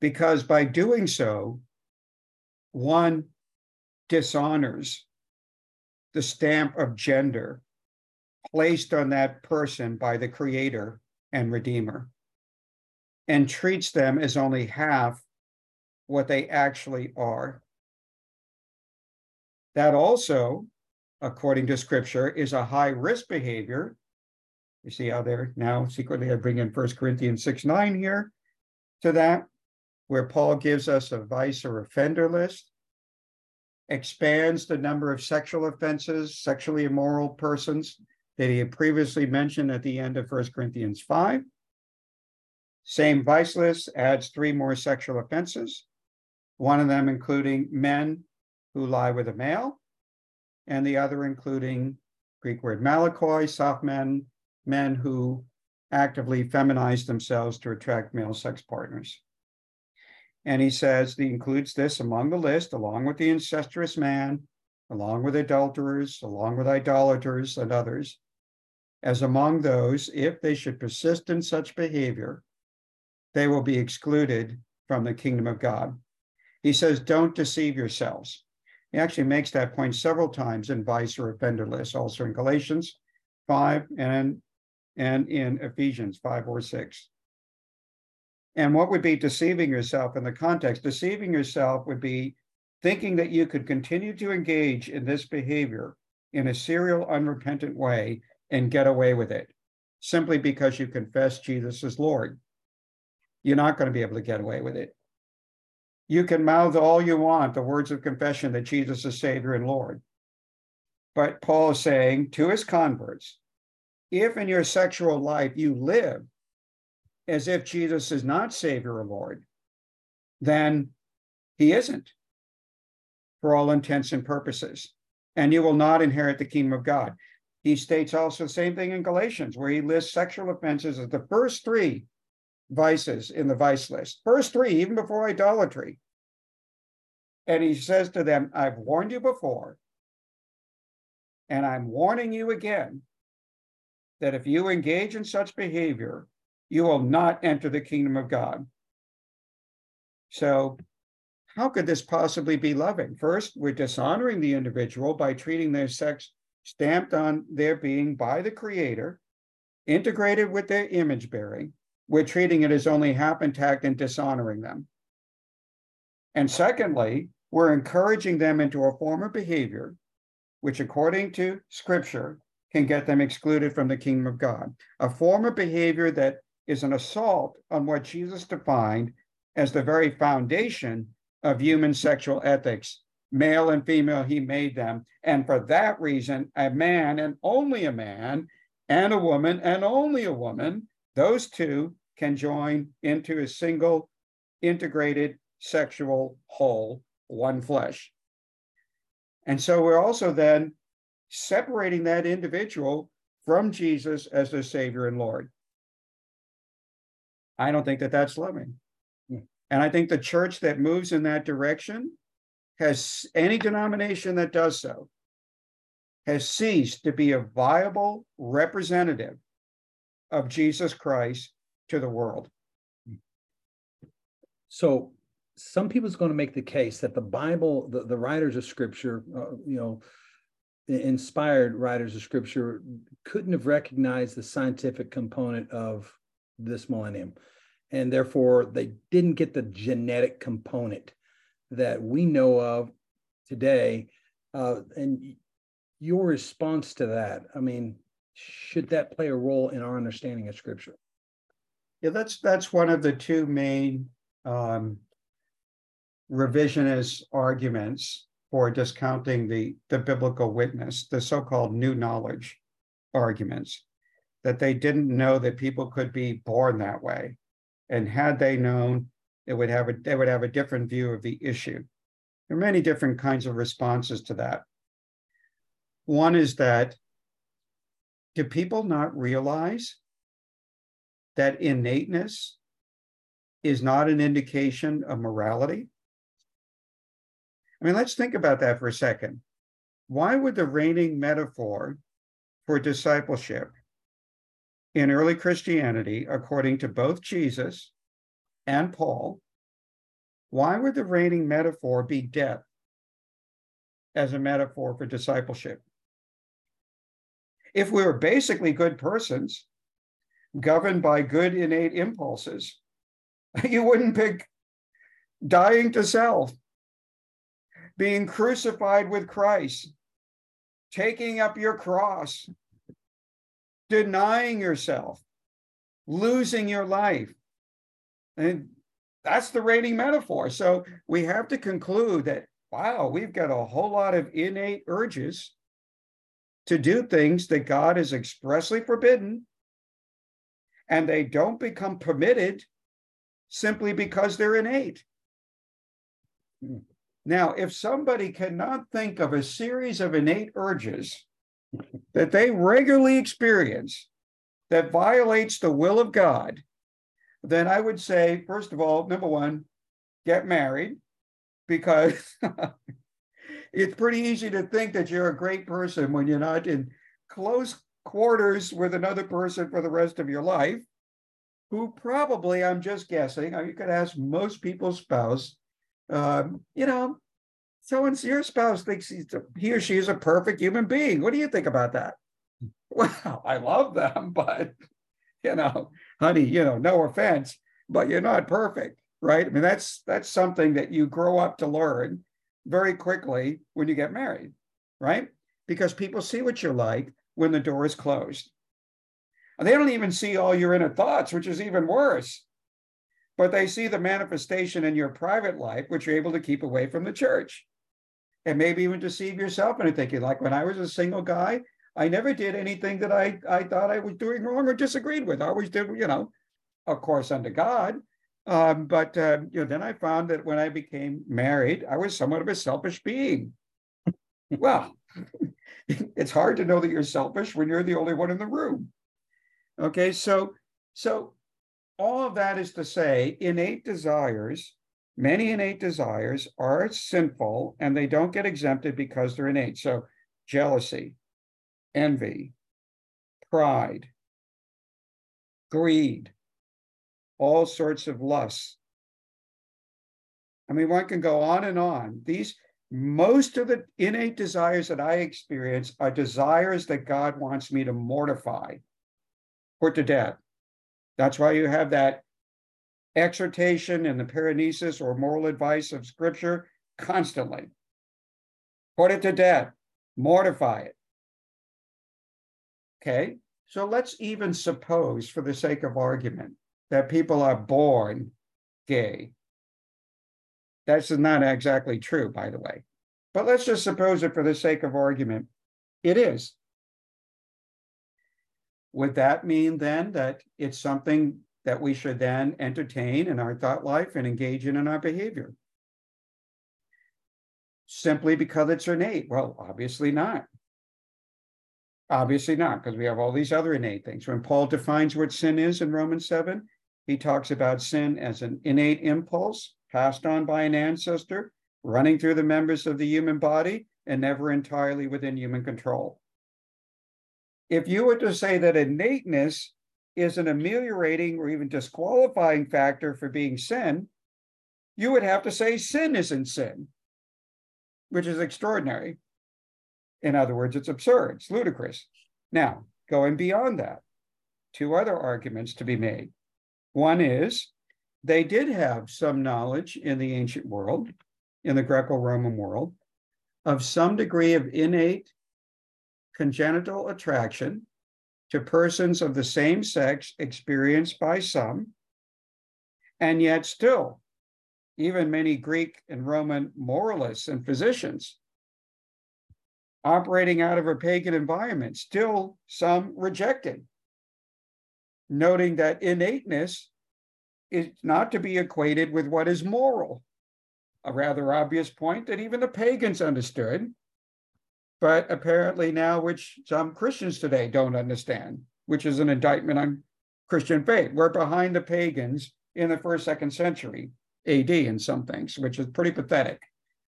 Because by doing so, one dishonors the stamp of gender placed on that person by the Creator and Redeemer and treats them as only half what they actually are. That also according to scripture, is a high risk behavior. You see how there now secretly I bring in First Corinthians 6 9 here to that, where Paul gives us a vice or offender list, expands the number of sexual offenses, sexually immoral persons that he had previously mentioned at the end of First Corinthians 5. Same vice list adds three more sexual offenses, one of them including men who lie with a male, and the other including Greek word malakoi, soft men, men who actively feminize themselves to attract male sex partners. And he says he includes this among the list, along with the incestuous man, along with adulterers, along with idolaters and others, as among those, if they should persist in such behavior, they will be excluded from the kingdom of God. He says, Don't deceive yourselves. He actually makes that point several times in vice or offender lists, also in Galatians 5 and, and in Ephesians 5 or 6. And what would be deceiving yourself in the context? Deceiving yourself would be thinking that you could continue to engage in this behavior in a serial, unrepentant way and get away with it simply because you confess Jesus as Lord. You're not going to be able to get away with it. You can mouth all you want the words of confession that Jesus is Savior and Lord. But Paul is saying to his converts if in your sexual life you live as if Jesus is not Savior or Lord, then he isn't for all intents and purposes. And you will not inherit the kingdom of God. He states also the same thing in Galatians, where he lists sexual offenses as the first three vices in the vice list. First three, even before idolatry. And he says to them, I've warned you before, and I'm warning you again that if you engage in such behavior, you will not enter the kingdom of God. So, how could this possibly be loving? First, we're dishonoring the individual by treating their sex stamped on their being by the Creator, integrated with their image bearing. We're treating it as only half intact and dishonoring them. And secondly, we're encouraging them into a form of behavior which, according to Scripture, can get them excluded from the kingdom of God. A form of behavior that is an assault on what Jesus defined as the very foundation of human sexual ethics. Male and female, he made them. And for that reason, a man and only a man, and a woman and only a woman, those two can join into a single integrated sexual whole, one flesh. And so we're also then separating that individual from Jesus as their Savior and Lord. I don't think that that's loving. And I think the church that moves in that direction has any denomination that does so has ceased to be a viable representative of Jesus Christ to the world. So some people's going to make the case that the Bible, the, the writers of Scripture, uh, you know, inspired writers of Scripture couldn't have recognized the scientific component of this millennium. And therefore, they didn't get the genetic component that we know of today. Uh, and your response to that, I mean, should that play a role in our understanding of Scripture? Yeah, that's that's one of the two main um, revisionist arguments for discounting the, the biblical witness, the so-called new knowledge arguments, that they didn't know that people could be born that way. And had they known, it would have a, they would have a different view of the issue. There are many different kinds of responses to that. One is that do people not realize that innateness is not an indication of morality? I mean, let's think about that for a second. Why would the reigning metaphor for discipleship in early Christianity, according to both Jesus and Paul, why would the reigning metaphor be death as a metaphor for discipleship? If we were basically good persons, governed by good innate impulses, you wouldn't pick dying to self being crucified with Christ, taking up your cross, denying yourself, losing your life. And that's the reigning metaphor. So we have to conclude that, wow, we've got a whole lot of innate urges to do things that God has expressly forbidden, and they don't become permitted simply because they're innate. Now, if somebody cannot think of a series of innate urges that they regularly experience that violates the will of God, then I would say, first of all, number one, get married because it's pretty easy to think that you're a great person when you're not in close quarters with another person for the rest of your life, who probably, I'm just guessing, you could ask most people's spouse, um, you know, so when your spouse thinks he's a, he or she is a perfect human being, what do you think about that? Well, I love them, but you know, honey, you know, no offense, but you're not perfect, right? I mean, that's that's something that you grow up to learn very quickly when you get married, right? Because people see what you're like when the door is closed. And they don't even see all your inner thoughts, which is even worse. But they see the manifestation in your private life, which you're able to keep away from the church. And maybe even deceive yourself into thinking, like when I was a single guy, I never did anything that I, I thought I was doing wrong or disagreed with. I always did, you know, of course, under God. Um, but uh, you know, then I found that when I became married, I was somewhat of a selfish being. well, it's hard to know that you're selfish when you're the only one in the room. Okay, so so all of that is to say, innate desires, many innate desires are sinful and they don't get exempted because they're innate. So jealousy, envy, pride, greed, all sorts of lusts. I mean, one can go on and on. These most of the innate desires that I experience are desires that God wants me to mortify, put to death. That's why you have that exhortation in the paraenesis or moral advice of scripture constantly. Put it to death, mortify it. Okay, so let's even suppose, for the sake of argument, that people are born gay. That's not exactly true, by the way. But let's just suppose it for the sake of argument, it is. Would that mean then that it's something that we should then entertain in our thought life and engage in in our behavior? Simply because it's innate? Well, obviously not. Obviously not, because we have all these other innate things. When Paul defines what sin is in Romans 7, he talks about sin as an innate impulse passed on by an ancestor, running through the members of the human body, and never entirely within human control. If you were to say that innateness is an ameliorating or even disqualifying factor for being sin, you would have to say sin isn't sin, which is extraordinary. In other words, it's absurd, it's ludicrous. Now, going beyond that, two other arguments to be made. One is they did have some knowledge in the ancient world, in the Greco Roman world, of some degree of innate congenital attraction to persons of the same sex experienced by some, and yet still, even many Greek and Roman moralists and physicians operating out of a pagan environment, still some rejected, noting that innateness is not to be equated with what is moral. A rather obvious point that even the pagans understood, but apparently now, which some Christians today don't understand, which is an indictment on Christian faith. We're behind the pagans in the first, second century AD in some things, which is pretty pathetic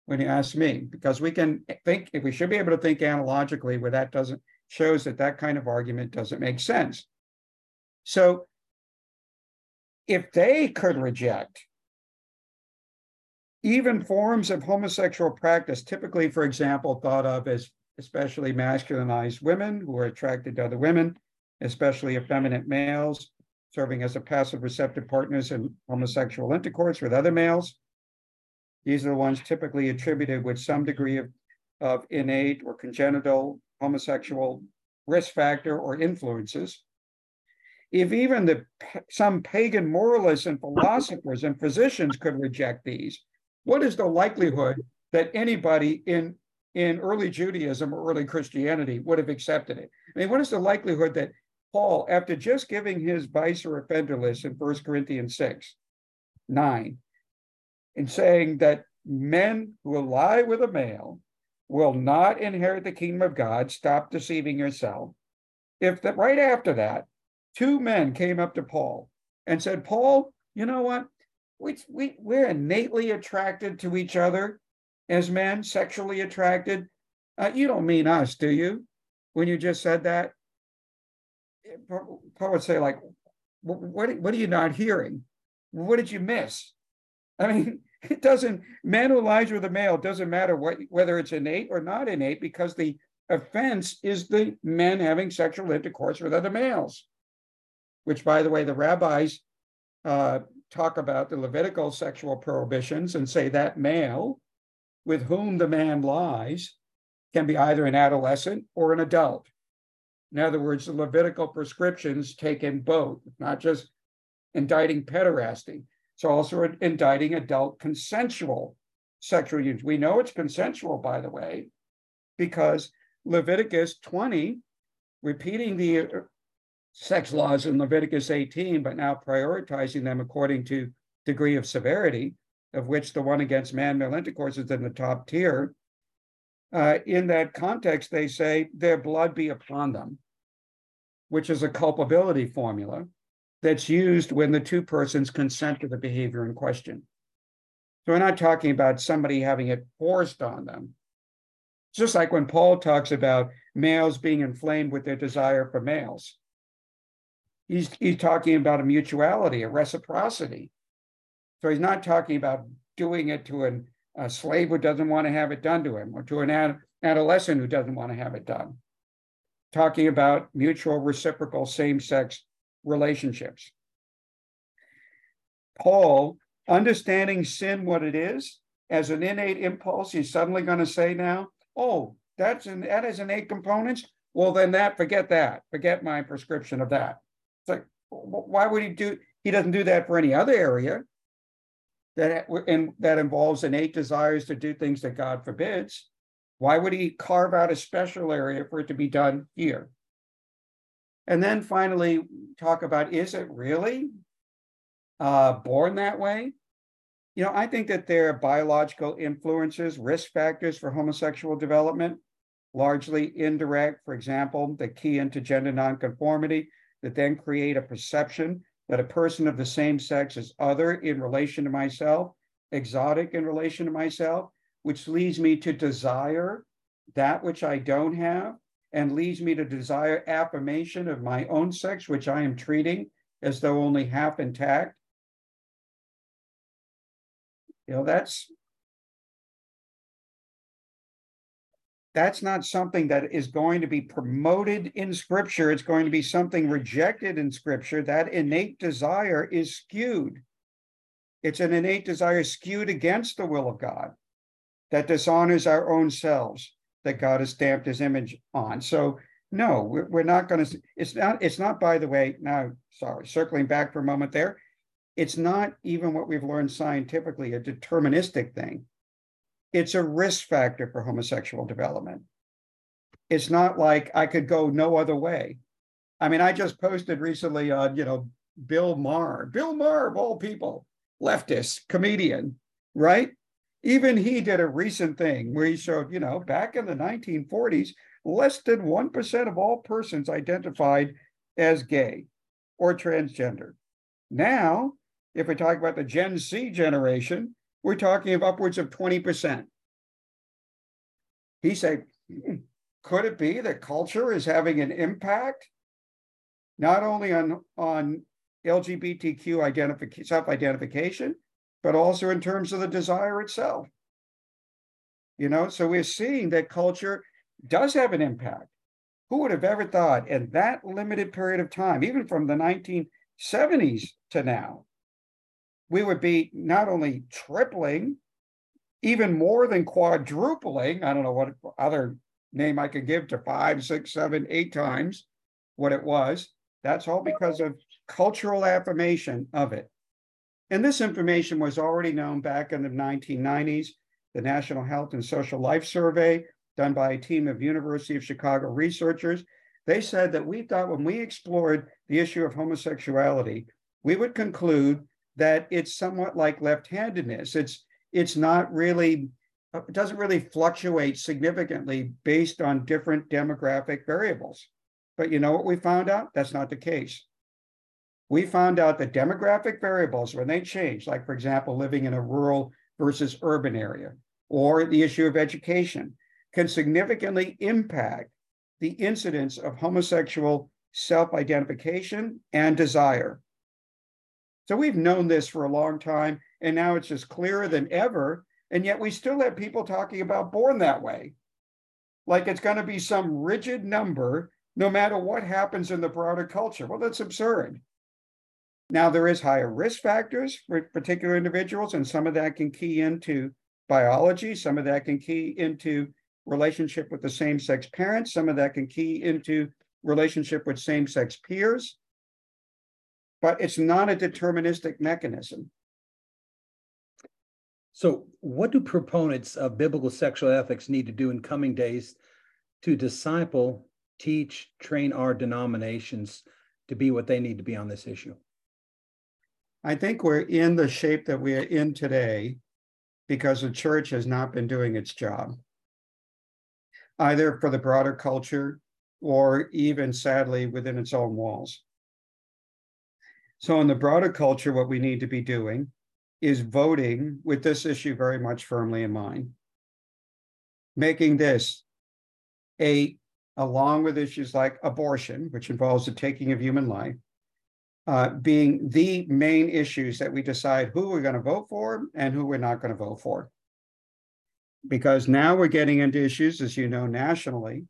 when you ask me, because we can think, if we should be able to think analogically where that doesn't, shows that that kind of argument doesn't make sense. So if they could reject even forms of homosexual practice, typically, for example, thought of as especially masculinized women who are attracted to other women, especially effeminate males, serving as a passive receptive partners in homosexual intercourse with other males, these are the ones typically attributed with some degree of, of innate or congenital homosexual risk factor or influences. If even the some pagan moralists and philosophers and physicians could reject these, what is the likelihood that anybody in in early Judaism or early Christianity would have accepted it? I mean, what is the likelihood that Paul, after just giving his vice or offender list in 1 Corinthians 6, 9, in saying that men who lie with a male will not inherit the kingdom of God. Stop deceiving yourself. If that right after that, two men came up to Paul and said, Paul, you know what? We, we, we're innately attracted to each other as men, sexually attracted. Uh, you don't mean us, do you? When you just said that, Paul would say, like, what, what are you not hearing? What did you miss? I mean, it doesn't, man who lies with a male, doesn't matter what, whether it's innate or not innate, because the offense is the men having sexual intercourse with other males, which, by the way, the rabbis uh, talk about the Levitical sexual prohibitions and say that male with whom the man lies can be either an adolescent or an adult. In other words, the Levitical prescriptions take in both, not just indicting pederasty, it's also indicting adult consensual sexual unions. We know it's consensual, by the way, because Leviticus 20, repeating the sex laws in Leviticus 18, but now prioritizing them according to degree of severity, of which the one against man male intercourse is in the top tier. Uh, in that context, they say their blood be upon them, which is a culpability formula that's used when the two persons consent to the behavior in question. So we're not talking about somebody having it forced on them. It's just like when Paul talks about males being inflamed with their desire for males. He's, he's talking about a mutuality, a reciprocity. So he's not talking about doing it to an, a slave who doesn't want to have it done to him or to an ad, adolescent who doesn't want to have it done. Talking about mutual, reciprocal, same sex relationships. Paul, understanding sin what it is as an innate impulse, he's suddenly going to say now, oh, that's an that has innate components. Well, then that forget that. Forget my prescription of that. It's like, why would he do? He doesn't do that for any other area that and that involves innate desires to do things that God forbids. Why would he carve out a special area for it to be done here? And then finally, talk about is it really uh, born that way? You know, I think that there are biological influences, risk factors for homosexual development, largely indirect. For example, the key into gender nonconformity that then create a perception that a person of the same sex is other in relation to myself, exotic in relation to myself, which leads me to desire that which I don't have and leads me to desire affirmation of my own sex, which I am treating as though only half intact. You know, that's that's not something that is going to be promoted in scripture. It's going to be something rejected in scripture. That innate desire is skewed. It's an innate desire skewed against the will of God that dishonors our own selves that God has stamped his image on. So no, we're, not going to, it's not, it's not, by the way, now, sorry, circling back for a moment there, it's not even what we've learned scientifically, a deterministic thing it's a risk factor for homosexual development. It's not like I could go no other way. I mean, I just posted recently on, you know, Bill Maher, Bill Maher of all people, leftist comedian, right? Even he did a recent thing where he showed, you know, back in the 1940s, less than 1% of all persons identified as gay or transgender. Now, if we talk about the Gen Z generation, we're talking of upwards of 20%. He said, hmm, could it be that culture is having an impact not only on, on LGBTQ identific- self-identification, but also in terms of the desire itself? You know, so we're seeing that culture does have an impact. Who would have ever thought in that limited period of time, even from the 1970s to now, we would be not only tripling, even more than quadrupling. I don't know what other name I could give to five, six, seven, eight times what it was. That's all because of cultural affirmation of it. And this information was already known back in the 1990s. The National Health and Social Life Survey, done by a team of University of Chicago researchers, they said that we thought when we explored the issue of homosexuality, we would conclude that it's somewhat like left-handedness. It's it's not really it doesn't really fluctuate significantly based on different demographic variables. But you know what we found out? That's not the case. We found out that demographic variables, when they change, like for example, living in a rural versus urban area, or the issue of education, can significantly impact the incidence of homosexual self identification and desire. So we've known this for a long time, and now it's just clearer than ever. And yet we still have people talking about born that way. Like it's going to be some rigid number no matter what happens in the broader culture. Well, that's absurd. Now, there is higher risk factors for particular individuals, and some of that can key into biology, some of that can key into relationship with the same sex parents, some of that can key into relationship with same sex peers. But it's not a deterministic mechanism. So, what do proponents of biblical sexual ethics need to do in coming days to disciple, teach, train our denominations to be what they need to be on this issue? I think we're in the shape that we are in today because the church has not been doing its job, either for the broader culture or even sadly within its own walls. So, in the broader culture, what we need to be doing is voting with this issue very much firmly in mind, making this a, along with issues like abortion, which involves the taking of human life, uh, being the main issues that we decide who we're going to vote for and who we're not going to vote for. Because now we're getting into issues, as you know, nationally,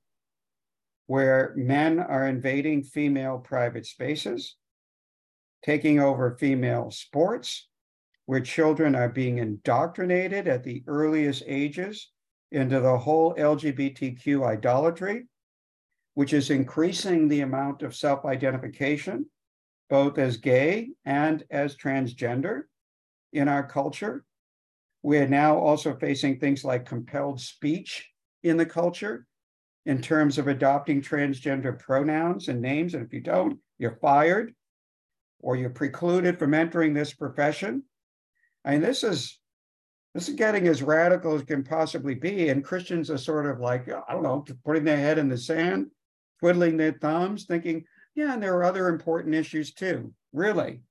where men are invading female private spaces, taking over female sports, where children are being indoctrinated at the earliest ages into the whole LGBTQ idolatry, which is increasing the amount of self identification both as gay and as transgender in our culture. We're now also facing things like compelled speech in the culture in terms of adopting transgender pronouns and names. And if you don't, you're fired or you're precluded from entering this profession. Mean, this is this is getting as radical as can possibly be. And Christians are sort of like, I don't know, putting their head in the sand, twiddling their thumbs, thinking, yeah, and there are other important issues too, really.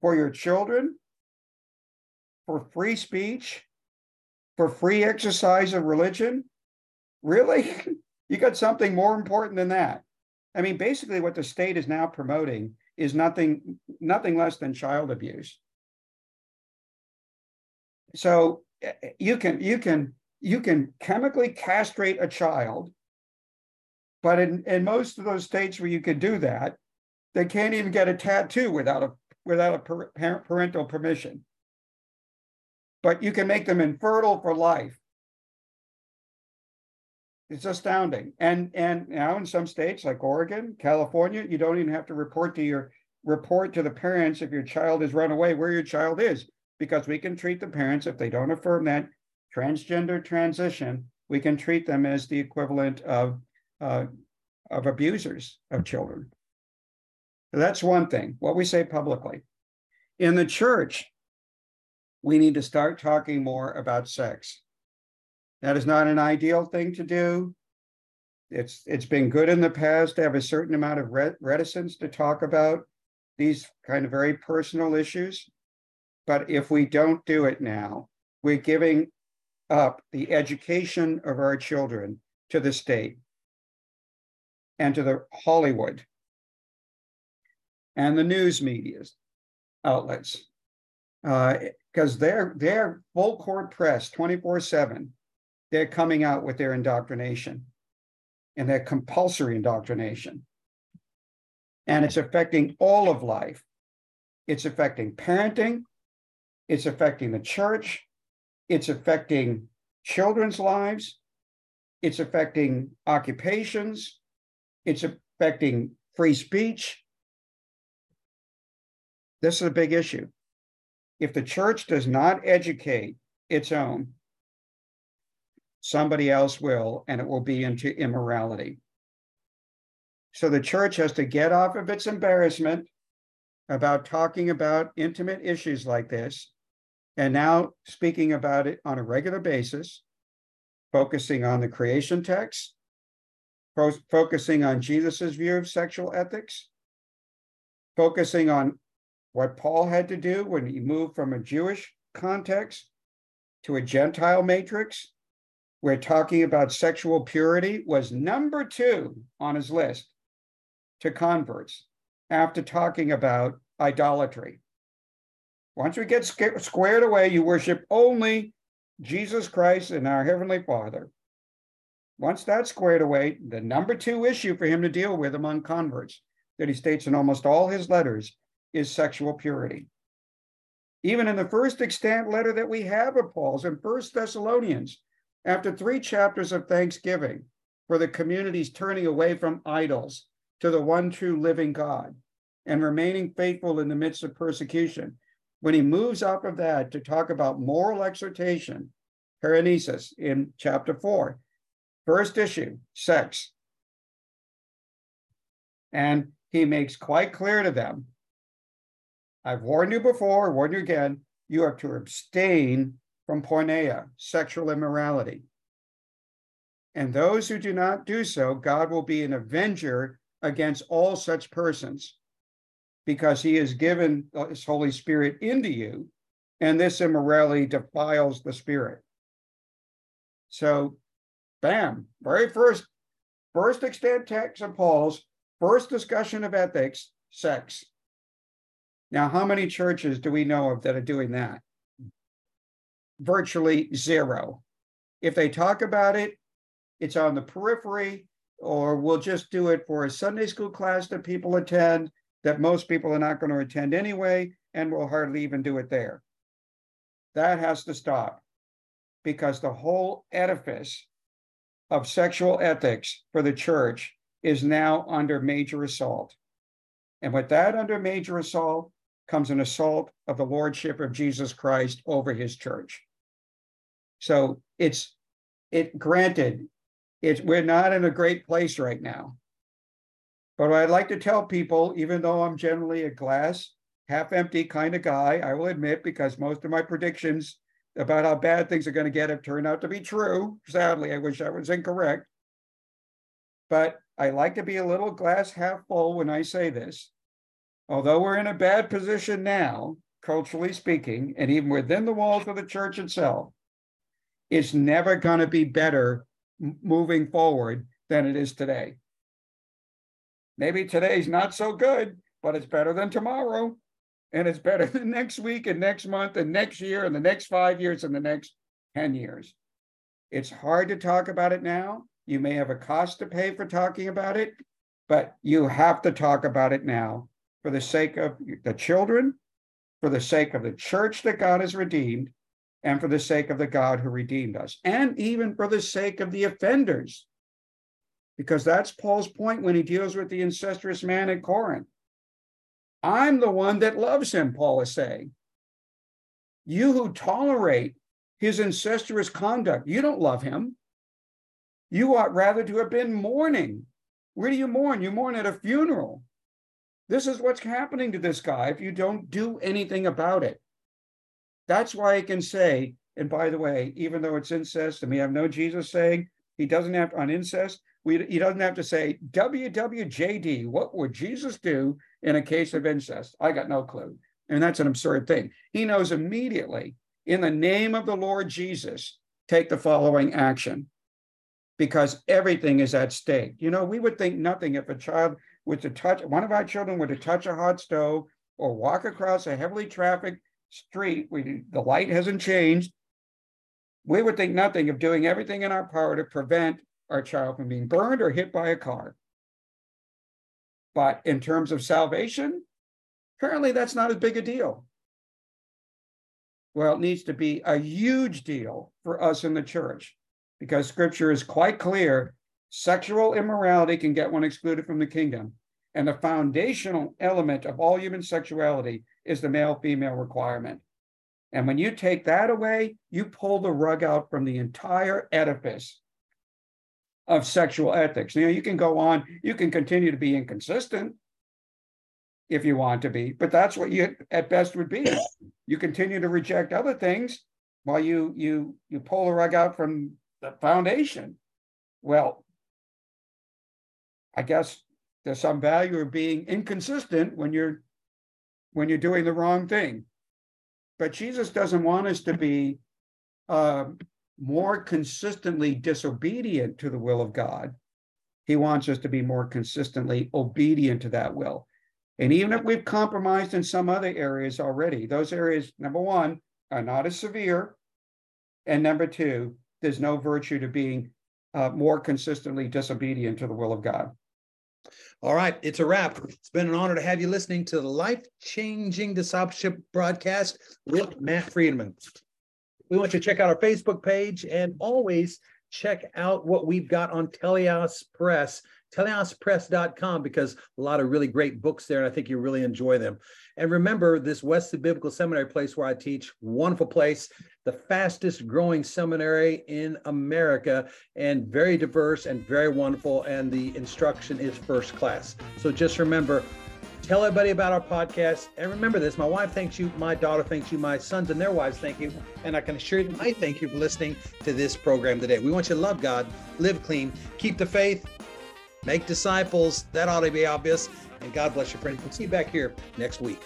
For your children, for free speech, for free exercise of religion, really? you got something more important than that. I mean, basically, what the state is now promoting is nothing, nothing less than child abuse. So eh, eh, you can you can you can chemically castrate a child but in, in most of those states where you can do that, they can't even get a tattoo without a without a parental permission. But you can make them infertile for life. It's astounding. And and now in some states like Oregon, California, you don't even have to report to your report to the parents if your child is run away where your child is, because we can treat the parents if they don't affirm that transgender transition, we can treat them as the equivalent of uh, of abusers of children. That's one thing, what we say publicly. In the church, we need to start talking more about sex. That is not an ideal thing to do. It's it's been good in the past to have a certain amount of reticence to talk about these kind of very personal issues. But if we don't do it now, we're giving up the education of our children to the state and to the Hollywood and the news media outlets because uh, they're they're full court press 24 7 they're coming out with their indoctrination and their compulsory indoctrination. And it's affecting all of life. It's affecting parenting. It's affecting the church. It's affecting children's lives. It's affecting occupations. It's affecting free speech. This is a big issue. If the church does not educate its own, somebody else will, and it will be into immorality. So the church has to get off of its embarrassment about talking about intimate issues like this, and now speaking about it on a regular basis, focusing on the creation text, focusing on Jesus's view of sexual ethics, focusing on what Paul had to do when he moved from a Jewish context to a Gentile matrix, where talking about sexual purity was number two on his list to converts after talking about idolatry. Once we get squared away, you worship only Jesus Christ and our Heavenly Father. Once that's squared away, the number two issue for him to deal with among converts, that he states in almost all his letters is sexual purity. Even in the first extant letter that we have of Paul's in First Thessalonians, after three chapters of thanksgiving for the community's turning away from idols to the one true living God and remaining faithful in the midst of persecution, when he moves off of that to talk about moral exhortation, paraenesis in chapter four, first issue, sex. And he makes quite clear to them I've warned you before, warned you again, you are to abstain from porneia, sexual immorality. And those who do not do so, God will be an avenger against all such persons because he has given his Holy Spirit into you, and this immorality defiles the Spirit. So, bam, very first, first extant text of Paul's, first discussion of ethics, sex. Now, how many churches do we know of that are doing that? Virtually zero. If they talk about it, it's on the periphery, or we'll just do it for a Sunday school class that people attend that most people are not going to attend anyway, and we'll hardly even do it there. That has to stop because the whole edifice of sexual ethics for the church is now under major assault. And with that under major assault, comes an assault of the lordship of Jesus Christ over his church. So it's it granted, it's we're not in a great place right now. But I'd like to tell people, even though I'm generally a glass half empty kind of guy, I will admit, because most of my predictions about how bad things are going to get have turned out to be true. Sadly, I wish I was incorrect. But I like to be a little glass half full when I say this although we're in a bad position now, culturally speaking, and even within the walls of the church itself, it's never going to be better moving forward than it is today. Maybe today's not so good, but it's better than tomorrow. And it's better than next week and next month and next year and the next five years and the next 10 years. It's hard to talk about it now. You may have a cost to pay for talking about it, but you have to talk about it now for the sake of the children, for the sake of the church that God has redeemed, and for the sake of the God who redeemed us, and even for the sake of the offenders. Because that's Paul's point when he deals with the incestuous man at Corinth. I'm the one that loves him, Paul is saying. You who tolerate his incestuous conduct, you don't love him. You ought rather to have been mourning. Where do you mourn? You mourn at a funeral. This is what's happening to this guy if you don't do anything about it. That's why I can say, and by the way, even though it's incest and we have no Jesus saying he doesn't have on incest, we, he doesn't have to say WWJD, what would Jesus do in a case of incest? I got no clue. And that's an absurd thing. He knows immediately, in the name of the Lord Jesus, take the following action because everything is at stake. You know, we would think nothing if a child was to touch, one of our children were to touch a hot stove or walk across a heavily trafficked street, we, the light hasn't changed. We would think nothing of doing everything in our power to prevent our child from being burned or hit by a car. But in terms of salvation, apparently that's not as big a deal. Well, it needs to be a huge deal for us in the church because scripture is quite clear Sexual immorality can get one excluded from the kingdom. And the foundational element of all human sexuality is the male female requirement. And when you take that away, you pull the rug out from the entire edifice of sexual ethics. Know, you can go on, you can continue to be inconsistent if you want to be, but that's what you at best would be. You continue to reject other things while you you you pull the rug out from the foundation. Well, I guess there's some value of being inconsistent when you're when you're doing the wrong thing. But Jesus doesn't want us to be uh, more consistently disobedient to the will of God. He wants us to be more consistently obedient to that will. And even if we've compromised in some other areas already, those areas, number one, are not as severe. And number two, there's no virtue to being uh, more consistently disobedient to the will of God. All right, it's a wrap. It's been an honor to have you listening to the life changing discipleship broadcast with Matt Friedman. We want you to check out our Facebook page and always check out what we've got on Teleos Press, teleospress.com, because a lot of really great books there, and I think you really enjoy them. And remember, this Wesley Biblical Seminary place where I teach, wonderful place, the fastest growing seminary in America, and very diverse and very wonderful. And the instruction is first class. So just remember, tell everybody about our podcast. And remember this my wife thanks you, my daughter thanks you, my sons and their wives thank you. And I can assure you, I thank you for listening to this program today. We want you to love God, live clean, keep the faith, make disciples. That ought to be obvious. And God bless your friend. We'll see you back here next week.